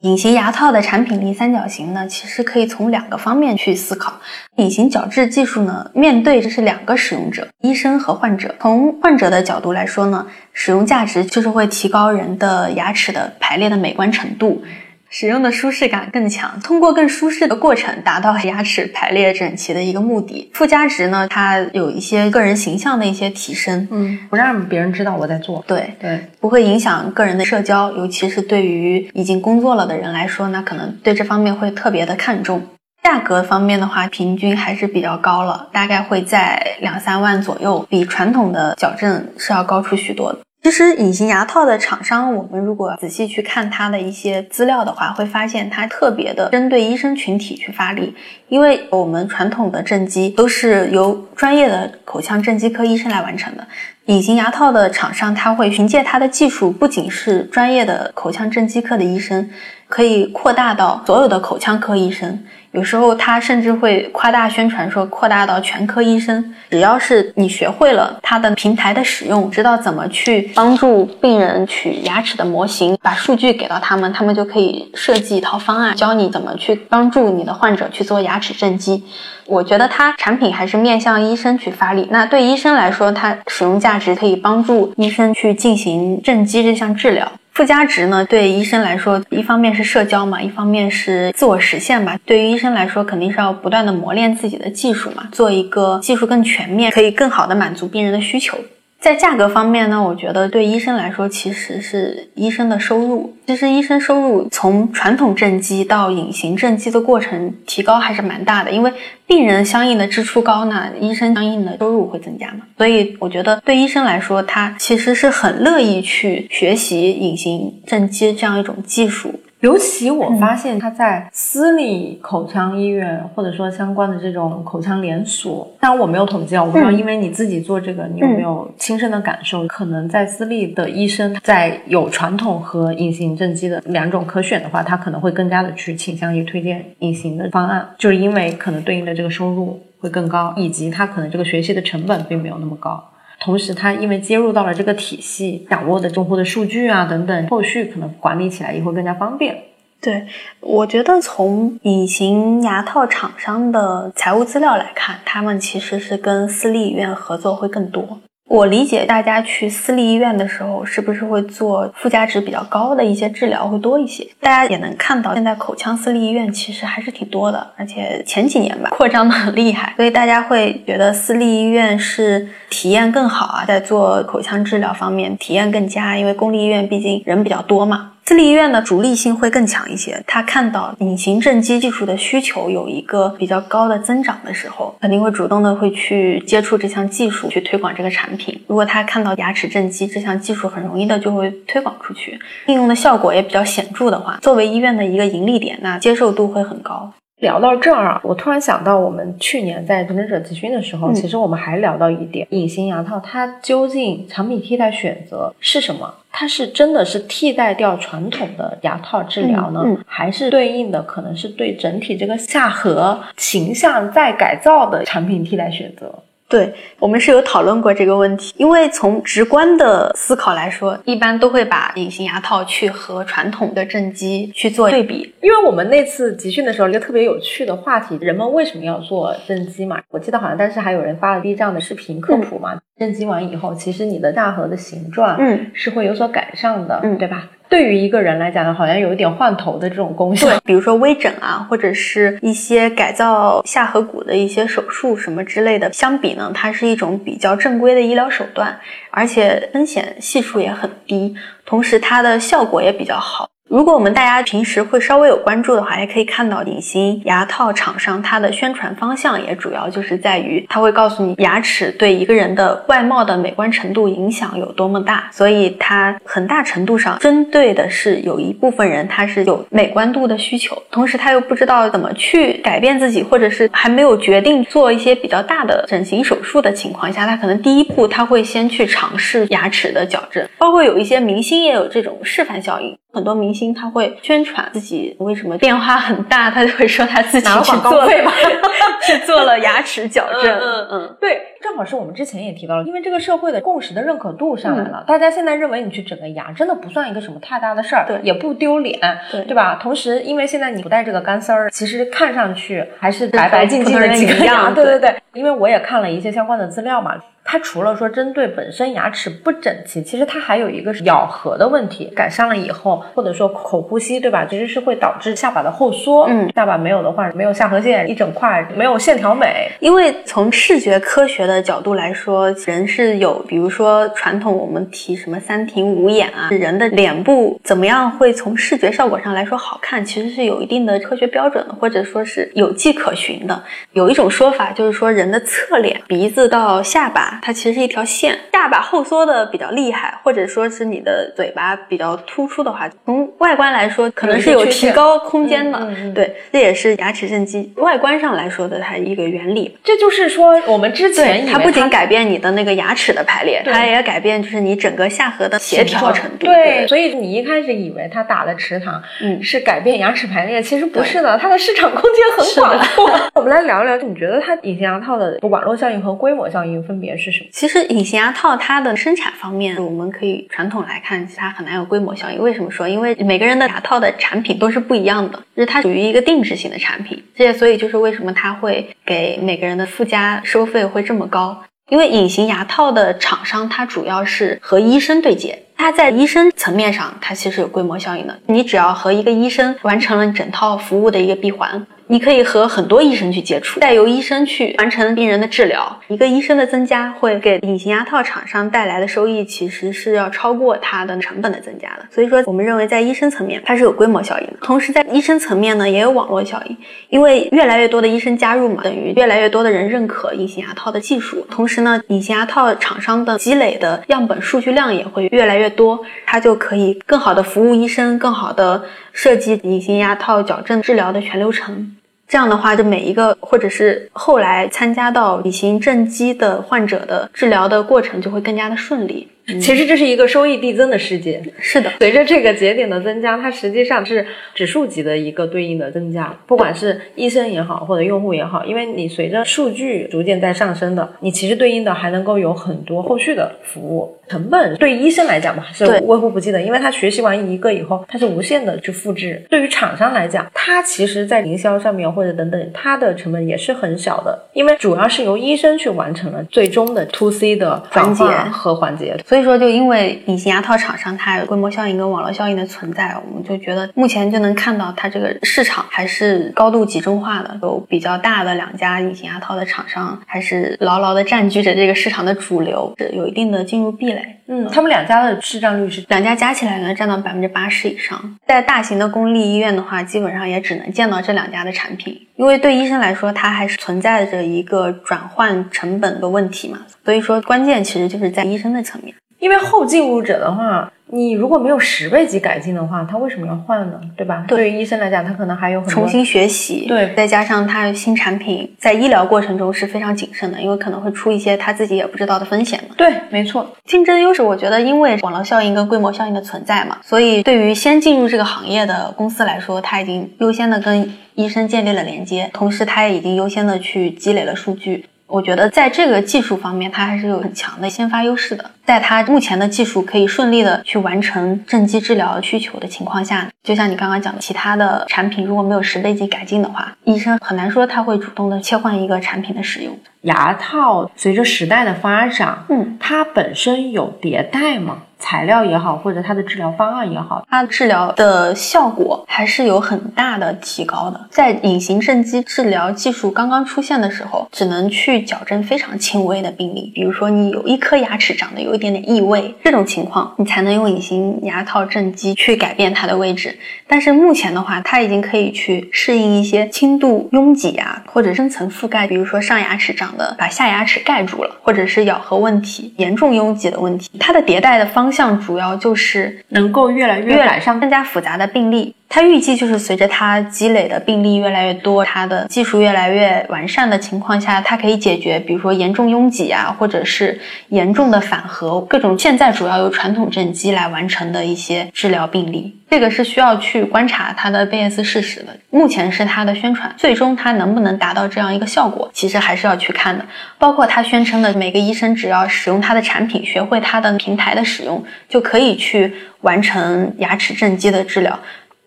隐形牙套的产品力三角形呢，其实可以从两个方面去思考。隐形矫治技术呢，面对这是两个使用者，医生和患者。从患者的角度来说呢，使用价值就是会提高人的牙齿的排列的美观程度。使用的舒适感更强，通过更舒适的过程达到牙齿排列整齐的一个目的。附加值呢，它有一些个人形象的一些提升，嗯，不让别人知道我在做，对对，不会影响个人的社交，尤其是对于已经工作了的人来说，那可能对这方面会特别的看重。价格方面的话，平均还是比较高了，大概会在两三万左右，比传统的矫正是要高出许多的。其实隐形牙套的厂商，我们如果仔细去看它的一些资料的话，会发现它特别的针对医生群体去发力。因为我们传统的正畸都是由专业的口腔正畸科医生来完成的，隐形牙套的厂商他会凭借他的技术，不仅是专业的口腔正畸科的医生，可以扩大到所有的口腔科医生。有时候他甚至会夸大宣传说扩大到全科医生，只要是你学会了他的平台的使用，知道怎么去帮助病人取牙齿的模型，把数据给到他们，他们就可以设计一套方案，教你怎么去帮助你的患者去做牙齿正畸。我觉得它产品还是面向医生去发力。那对医生来说，它使用价值可以帮助医生去进行正畸这项治疗。附加值呢，对医生来说，一方面是社交嘛，一方面是自我实现吧。对于医生来说，肯定是要不断的磨练自己的技术嘛，做一个技术更全面，可以更好的满足病人的需求。在价格方面呢，我觉得对医生来说，其实是医生的收入。其实医生收入从传统正畸到隐形正畸的过程提高还是蛮大的，因为病人相应的支出高，那医生相应的收入会增加嘛。所以我觉得对医生来说，他其实是很乐意去学习隐形正畸这样一种技术。尤其我发现他在私立口腔医院，或者说相关的这种口腔连锁，当然我没有统计啊，我不知道，因为你自己做这个，你有没有亲身的感受？可能在私立的医生，在有传统和隐形正畸的两种可选的话，他可能会更加的去倾向于推荐隐形的方案，就是因为可能对应的这个收入会更高，以及他可能这个学习的成本并没有那么高。同时，它因为接入到了这个体系，掌握的用户的数据啊等等，后续可能管理起来也会更加方便。对，我觉得从隐形牙套厂商的财务资料来看，他们其实是跟私立医院合作会更多。我理解大家去私立医院的时候，是不是会做附加值比较高的一些治疗会多一些？大家也能看到，现在口腔私立医院其实还是挺多的，而且前几年吧扩张的很厉害，所以大家会觉得私立医院是体验更好啊，在做口腔治疗方面体验更佳，因为公立医院毕竟人比较多嘛。私立医院的主力性会更强一些，他看到隐形正畸技术的需求有一个比较高的增长的时候，肯定会主动的会去接触这项技术，去推广这个产品。如果他看到牙齿正畸这项技术很容易的就会推广出去，应用的效果也比较显著的话，作为医院的一个盈利点，那接受度会很高。聊到这儿啊，我突然想到，我们去年在求诊者集训的时候，其实我们还聊到一点，隐形牙套它究竟产品替代选择是什么？它是真的是替代掉传统的牙套治疗呢，还是对应的可能是对整体这个下颌形象再改造的产品替代选择？对我们是有讨论过这个问题，因为从直观的思考来说，一般都会把隐形牙套去和传统的正畸去做对比。因为我们那次集训的时候，一个特别有趣的话题，人们为什么要做正畸嘛？我记得好像当时还有人发了 B 站的视频科普嘛。正畸完以后，其实你的下颌的形状，嗯，是会有所改善的，嗯，对吧？对于一个人来讲呢，好像有一点换头的这种功效。对，比如说微整啊，或者是一些改造下颌骨的一些手术什么之类的，相比呢，它是一种比较正规的医疗手段，而且风险系数也很低，同时它的效果也比较好。如果我们大家平时会稍微有关注的话，也可以看到隐形牙套厂商它的宣传方向也主要就是在于，它会告诉你牙齿对一个人的外貌的美观程度影响有多么大，所以它很大程度上针对的是有一部分人他是有美观度的需求，同时他又不知道怎么去改变自己，或者是还没有决定做一些比较大的整形手术的情况下，他可能第一步他会先去尝试牙齿的矫正，包括有一些明星也有这种示范效应。很多明星他会宣传自己为什么变化很大，他就会说他自己去做了，去做了牙齿矫正。嗯嗯，对，正好是我们之前也提到了，因为这个社会的共识的认可度上来了，大家现在认为你去整个牙真的不算一个什么太大的事儿，对，也不丢脸，对，对吧？同时，因为现在你不戴这个干丝儿，其实看上去还是白白净净的几个牙，对对对。因为我也看了一些相关的资料嘛。它除了说针对本身牙齿不整齐，其实它还有一个是咬合的问题，改善了以后，或者说口呼吸，对吧？其实是会导致下巴的后缩，嗯，下巴没有的话，没有下颌线，一整块没有线条美。因为从视觉科学的角度来说，人是有，比如说传统我们提什么三庭五眼啊，人的脸部怎么样会从视觉效果上来说好看，其实是有一定的科学标准的，或者说是有迹可循的。有一种说法就是说，人的侧脸，鼻子到下巴，它其实是一条线，下巴后缩的比较厉害，或者说是你的嘴巴比较突出的话，从外观来说可能是有提高空间的。嗯嗯嗯对，这也是牙齿正畸外观上来说的它一个原理。这就是说，我们之前它不仅改变你的那个牙齿的排列，它也改变就是你整个下颌的协调程度。对，所以你一开始以为它打了池塘，嗯是改变牙齿排列，其实不是的，它的市场空间很广阔。我们来聊聊，你觉得它隐形牙套的网络效应和规模效应分别是什么？其实隐形牙套它的生产方面，我们可以传统来看，它很难有规模效应。为什么说？因为每个人的牙套的产品都是不一样的，就是它属于一个定制型的产品。这也所以就是为什么它会给每个人的附加收费会这么高。因为隐形牙套的厂商，它主要是和医生对接，它在医生层面上，它其实有规模效应的。你只要和一个医生完成了整套服务的一个闭环，你可以和很多医生去接触，再由医生去完成病人的治疗。一个医生的增加会给隐形牙套厂商带来的收益，其实是要超过它的成本的增加的。所以说，我们认为在医生层面它是有规模效应的，同时在医生层面呢也有网络效应，因为越来越多的医生加入嘛，等于越来越多的人认可隐形牙套的技术，同时呢，隐形牙套厂商的积累的样本数据量也会越来越多，它就可以更好的服务医生，更好的设计隐形牙套矫正治疗的全流程。这样的话，就每一个或者是后来参加到隐形正畸的患者的治疗的过程就会更加的顺利。其实这是一个收益递增的世界。是的，随着这个节点的增加，它实际上是指数级的一个对应的增加，不管是医生也好，或者用户也好，因为你随着数据逐渐在上升的，你其实对应的还能够有很多后续的服务成本。对医生来讲嘛，是微乎不计的，因为他学习完一个以后，他是无限的去复制。对于厂商来讲，他其实在营销上面或者等等，他的成本也是很小的，因为主要是由医生去完成了最终的 to C 的环节和环节。所以说，就因为隐形牙套厂商它有规模效应跟网络效应的存在，我们就觉得目前就能看到它这个市场还是高度集中化的，有比较大的两家隐形牙套的厂商还是牢牢的占据着这个市场的主流，是有一定的进入壁垒。嗯，他们两家的市占率是两家加起来能占到百分之八十以上。在大型的公立医院的话，基本上也只能见到这两家的产品，因为对医生来说，它还是存在着一个转换成本的问题嘛。所以说，关键其实就是在医生的层面。因为后进入者的话，你如果没有十倍级改进的话，他为什么要换呢？对吧？对于医生来讲，他可能还有很多重新学习，对再加上他新产品在医疗过程中是非常谨慎的，因为可能会出一些他自己也不知道的风险嘛。对，没错。竞争优势，我觉得因为网络效应跟规模效应的存在嘛，所以对于先进入这个行业的公司来说，他已经优先的跟医生建立了连接，同时他也已经优先的去积累了数据。我觉得在这个技术方面，它还是有很强的先发优势的。在它目前的技术可以顺利的去完成正畸治疗需求的情况下，就像你刚刚讲的，其他的产品如果没有十倍级改进的话，医生很难说他会主动的切换一个产品的使用。牙套随着时代的发展，嗯，它本身有迭代吗？材料也好，或者它的治疗方案也好，它治疗的效果还是有很大的提高的。在隐形正畸治疗技术刚刚出现的时候，只能去矫正非常轻微的病例，比如说你有一颗牙齿长得有一点点异位，这种情况你才能用隐形牙套正畸去改变它的位置。但是目前的话，它已经可以去适应一些轻度拥挤啊，或者深层覆盖，比如说上牙齿长得把下牙齿盖住了，或者是咬合问题严重拥挤的问题。它的迭代的方向主要就是能够越来越越改善。更加复杂的病例。它预计就是随着它积累的病例越来越多，它的技术越来越完善的情况下，它可以解决比如说严重拥挤啊，或者是严重的反颌各种现在主要由传统正畸来完成的一些治疗病例。这个是需要去观察它的 BS 事实的。目前是它的宣传，最终它能不能达到这样一个效果，其实还是要去看的。包括它宣称的每个医生只要使用它的产品，学会它的平台的使用，就可以去完成牙齿正畸的治疗。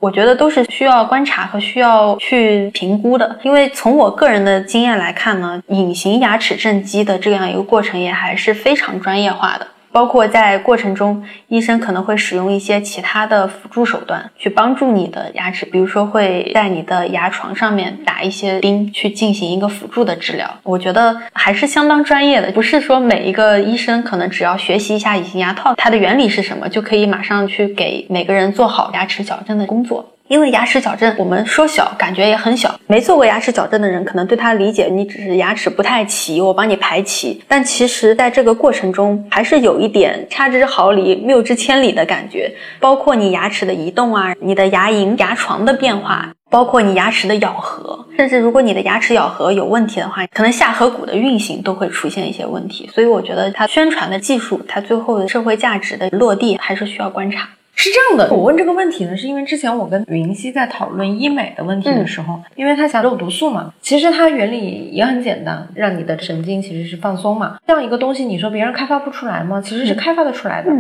我觉得都是需要观察和需要去评估的。因为从我个人的经验来看呢，隐形牙齿正畸的这样一个过程也还是非常专业化的。包括在过程中，医生可能会使用一些其他的辅助手段去帮助你的牙齿，比如说会在你的牙床上面打一些钉，去进行一个辅助的治疗。我觉得还是相当专业的，不是说每一个医生可能只要学习一下隐形牙套它的原理是什么，就可以马上去给每个人做好牙齿矫正的工作。因为牙齿矫正，我们说小，感觉也很小。没做过牙齿矫正的人，可能对它理解，你只是牙齿不太齐，我帮你排齐。但其实，在这个过程中，还是有一点差之毫厘、谬之千里的感觉。包括你牙齿的移动啊，你的牙龈、牙床的变化，包括你牙齿的咬合，甚至如果你的牙齿咬合有问题的话，可能下颌骨的运行都会出现一些问题。所以，我觉得它宣传的技术，它最后的社会价值的落地，还是需要观察。是这样的，我问这个问题呢，是因为之前我跟云溪在讨论医美的问题的时候，因为他想肉毒素嘛，其实它原理也很简单，让你的神经其实是放松嘛。这样一个东西，你说别人开发不出来吗？其实是开发的出来的。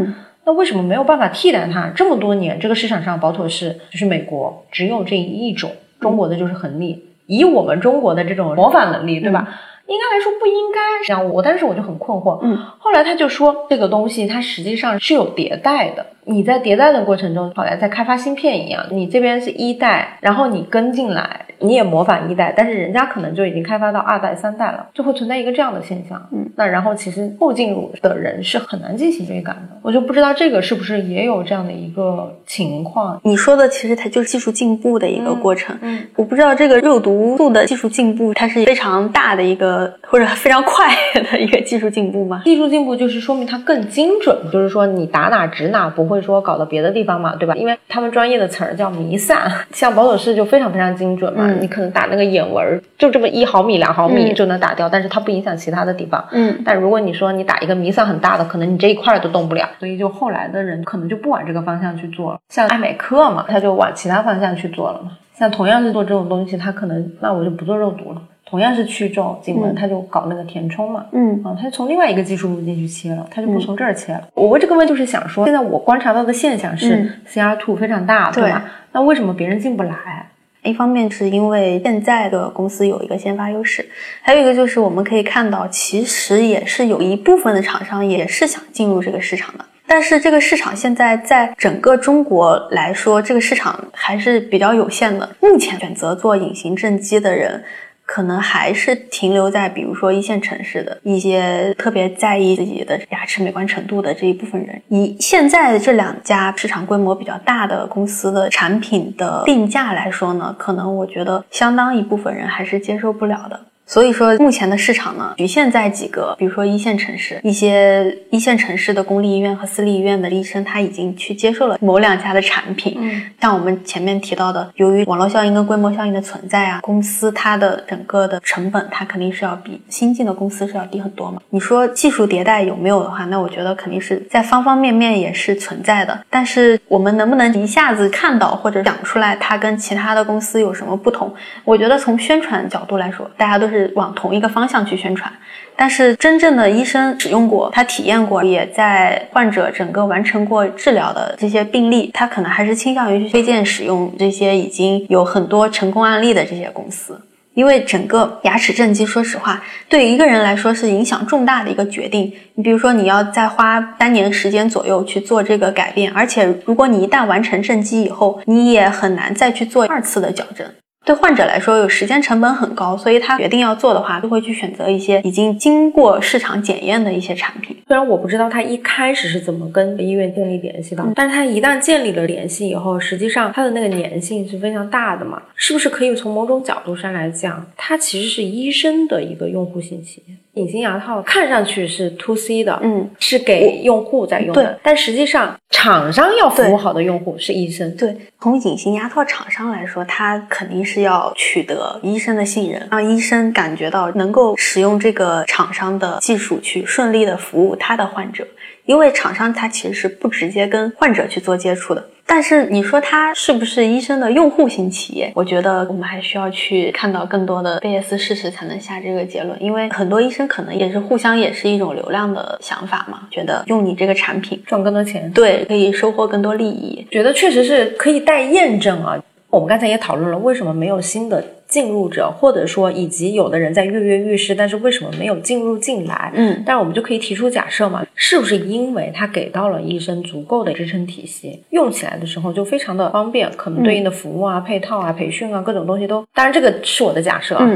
那为什么没有办法替代它？这么多年，这个市场上保妥适就是美国只有这一种，中国的就是恒力。以我们中国的这种模仿能力，对吧？应该来说不应该这样。我当时我就很困惑。嗯，后来他就说这个东西它实际上是有迭代的。你在迭代的过程中，好像在开发芯片一样。你这边是一代，然后你跟进来，你也模仿一代，但是人家可能就已经开发到二代、三代了，就会存在一个这样的现象。嗯，那然后其实后进入的人是很难进行追赶的。我就不知道这个是不是也有这样的一个情况。你说的其实它就是技术进步的一个过程。嗯，我不知道这个肉毒素的技术进步，它是非常大的一个或者非常快的一个技术进步吗？技术进步就是说明它更精准，就是说你打哪指哪，不会。会说搞到别的地方嘛，对吧？因为他们专业的词儿叫弥散，像保守式就非常非常精准嘛。你可能打那个眼纹，就这么一毫米、两毫米就能打掉，但是它不影响其他的地方。嗯。但如果你说你打一个弥散很大的，可能你这一块都动不了。所以就后来的人可能就不往这个方向去做了。像爱美克嘛，他就往其他方向去做了嘛。像同样是做这种东西，他可能那我就不做肉毒了。同样是去皱颈纹，他就搞那个填充嘛，嗯啊，他从另外一个技术路径去切了，他就不从这儿切了。我问这个问就是想说，现在我观察到的现象是 CR two 非常大，对吧？那为什么别人进不来？一方面是因为现在的公司有一个先发优势，还有一个就是我们可以看到，其实也是有一部分的厂商也是想进入这个市场的，但是这个市场现在在整个中国来说，这个市场还是比较有限的。目前选择做隐形正畸的人。可能还是停留在比如说一线城市的一些特别在意自己的牙齿美观程度的这一部分人。以现在这两家市场规模比较大的公司的产品的定价来说呢，可能我觉得相当一部分人还是接受不了的。所以说，目前的市场呢，局限在几个，比如说一线城市，一些一线城市的公立医院和私立医院的医生，他已经去接受了某两家的产品。嗯，像我们前面提到的，由于网络效应跟规模效应的存在啊，公司它的整个的成本，它肯定是要比新进的公司是要低很多嘛。你说技术迭代有没有的话，那我觉得肯定是在方方面面也是存在的。但是我们能不能一下子看到或者讲出来它跟其他的公司有什么不同？我觉得从宣传角度来说，大家都是。是往同一个方向去宣传，但是真正的医生使用过，他体验过，也在患者整个完成过治疗的这些病例，他可能还是倾向于去推荐使用这些已经有很多成功案例的这些公司，因为整个牙齿正畸，说实话，对一个人来说是影响重大的一个决定。你比如说，你要再花三年时间左右去做这个改变，而且如果你一旦完成正畸以后，你也很难再去做二次的矫正。对患者来说，有时间成本很高，所以他决定要做的话，就会去选择一些已经经过市场检验的一些产品。虽然我不知道他一开始是怎么跟医院建立联系的，但是他一旦建立了联系以后，实际上他的那个粘性是非常大的嘛，是不是可以从某种角度上来讲，它其实是医生的一个用户信息？隐形牙套看上去是 to C 的，嗯，是给用户在用的，但实际上厂商要服务好的用户是医生。对，从隐形牙套厂商来说，他肯定是要取得医生的信任，让医生感觉到能够使用这个厂商的技术去顺利的服务他的患者。因为厂商他其实是不直接跟患者去做接触的，但是你说它是不是医生的用户型企业？我觉得我们还需要去看到更多的贝叶斯事实才能下这个结论。因为很多医生可能也是互相也是一种流量的想法嘛，觉得用你这个产品赚更多钱，对，可以收获更多利益，觉得确实是可以待验证啊。我们刚才也讨论了，为什么没有新的进入者，或者说以及有的人在跃跃欲试，但是为什么没有进入进来？嗯，但是我们就可以提出假设嘛，是不是因为它给到了医生足够的支撑体系，用起来的时候就非常的方便，可能对应的服务啊、配套啊、培训啊各种东西都，当然这个是我的假设啊。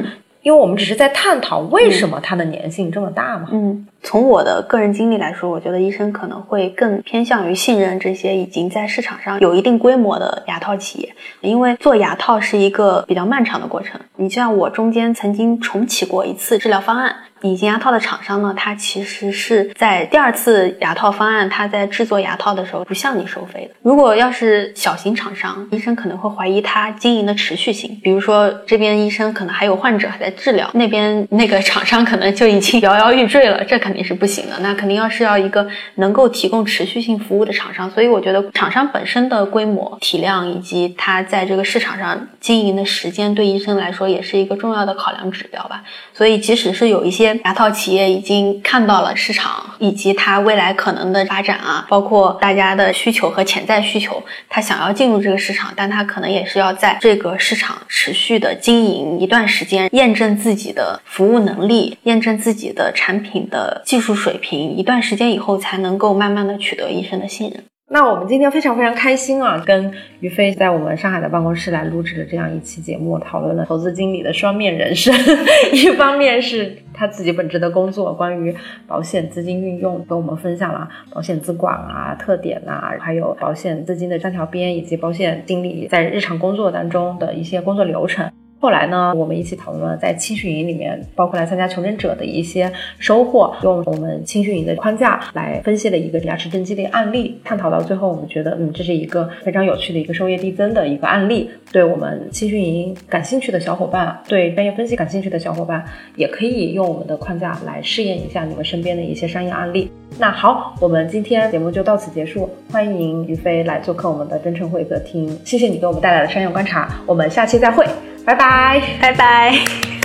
因为我们只是在探讨为什么它的粘性这么大嘛。嗯，从我的个人经历来说，我觉得医生可能会更偏向于信任这些已经在市场上有一定规模的牙套企业，因为做牙套是一个比较漫长的过程。你像我中间曾经重启过一次治疗方案。隐形牙套的厂商呢，它其实是在第二次牙套方案，它在制作牙套的时候不向你收费的。如果要是小型厂商，医生可能会怀疑它经营的持续性。比如说这边医生可能还有患者还在治疗，那边那个厂商可能就已经摇摇欲坠了，这肯定也是不行的。那肯定要是要一个能够提供持续性服务的厂商。所以我觉得厂商本身的规模、体量以及它在这个市场上经营的时间，对医生来说也是一个重要的考量指标吧。所以即使是有一些牙套企业已经看到了市场以及它未来可能的发展啊，包括大家的需求和潜在需求，他想要进入这个市场，但他可能也是要在这个市场持续的经营一段时间，验证自己的服务能力，验证自己的产品的技术水平，一段时间以后才能够慢慢的取得医生的信任。那我们今天非常非常开心啊，跟于飞在我们上海的办公室来录制了这样一期节目，讨论了投资经理的双面人生。一方面是他自己本职的工作，关于保险资金运用，跟我们分享了保险资管啊、特点啊，还有保险资金的三条边，以及保险经理在日常工作当中的一些工作流程。后来呢，我们一起讨论了在青训营里面，包括来参加求真者的一些收获，用我们青训营的框架来分析了一个牙齿正畸的案例。探讨到最后，我们觉得，嗯，这是一个非常有趣的一个收益递增的一个案例。对我们青训营感兴趣的小伙伴，对专业分析感兴趣的小伙伴，也可以用我们的框架来试验一下你们身边的一些商业案例。那好，我们今天节目就到此结束。欢迎于飞来做客我们的真诚会客厅，谢谢你给我们带来的商业观察。我们下期再会。拜拜，拜拜。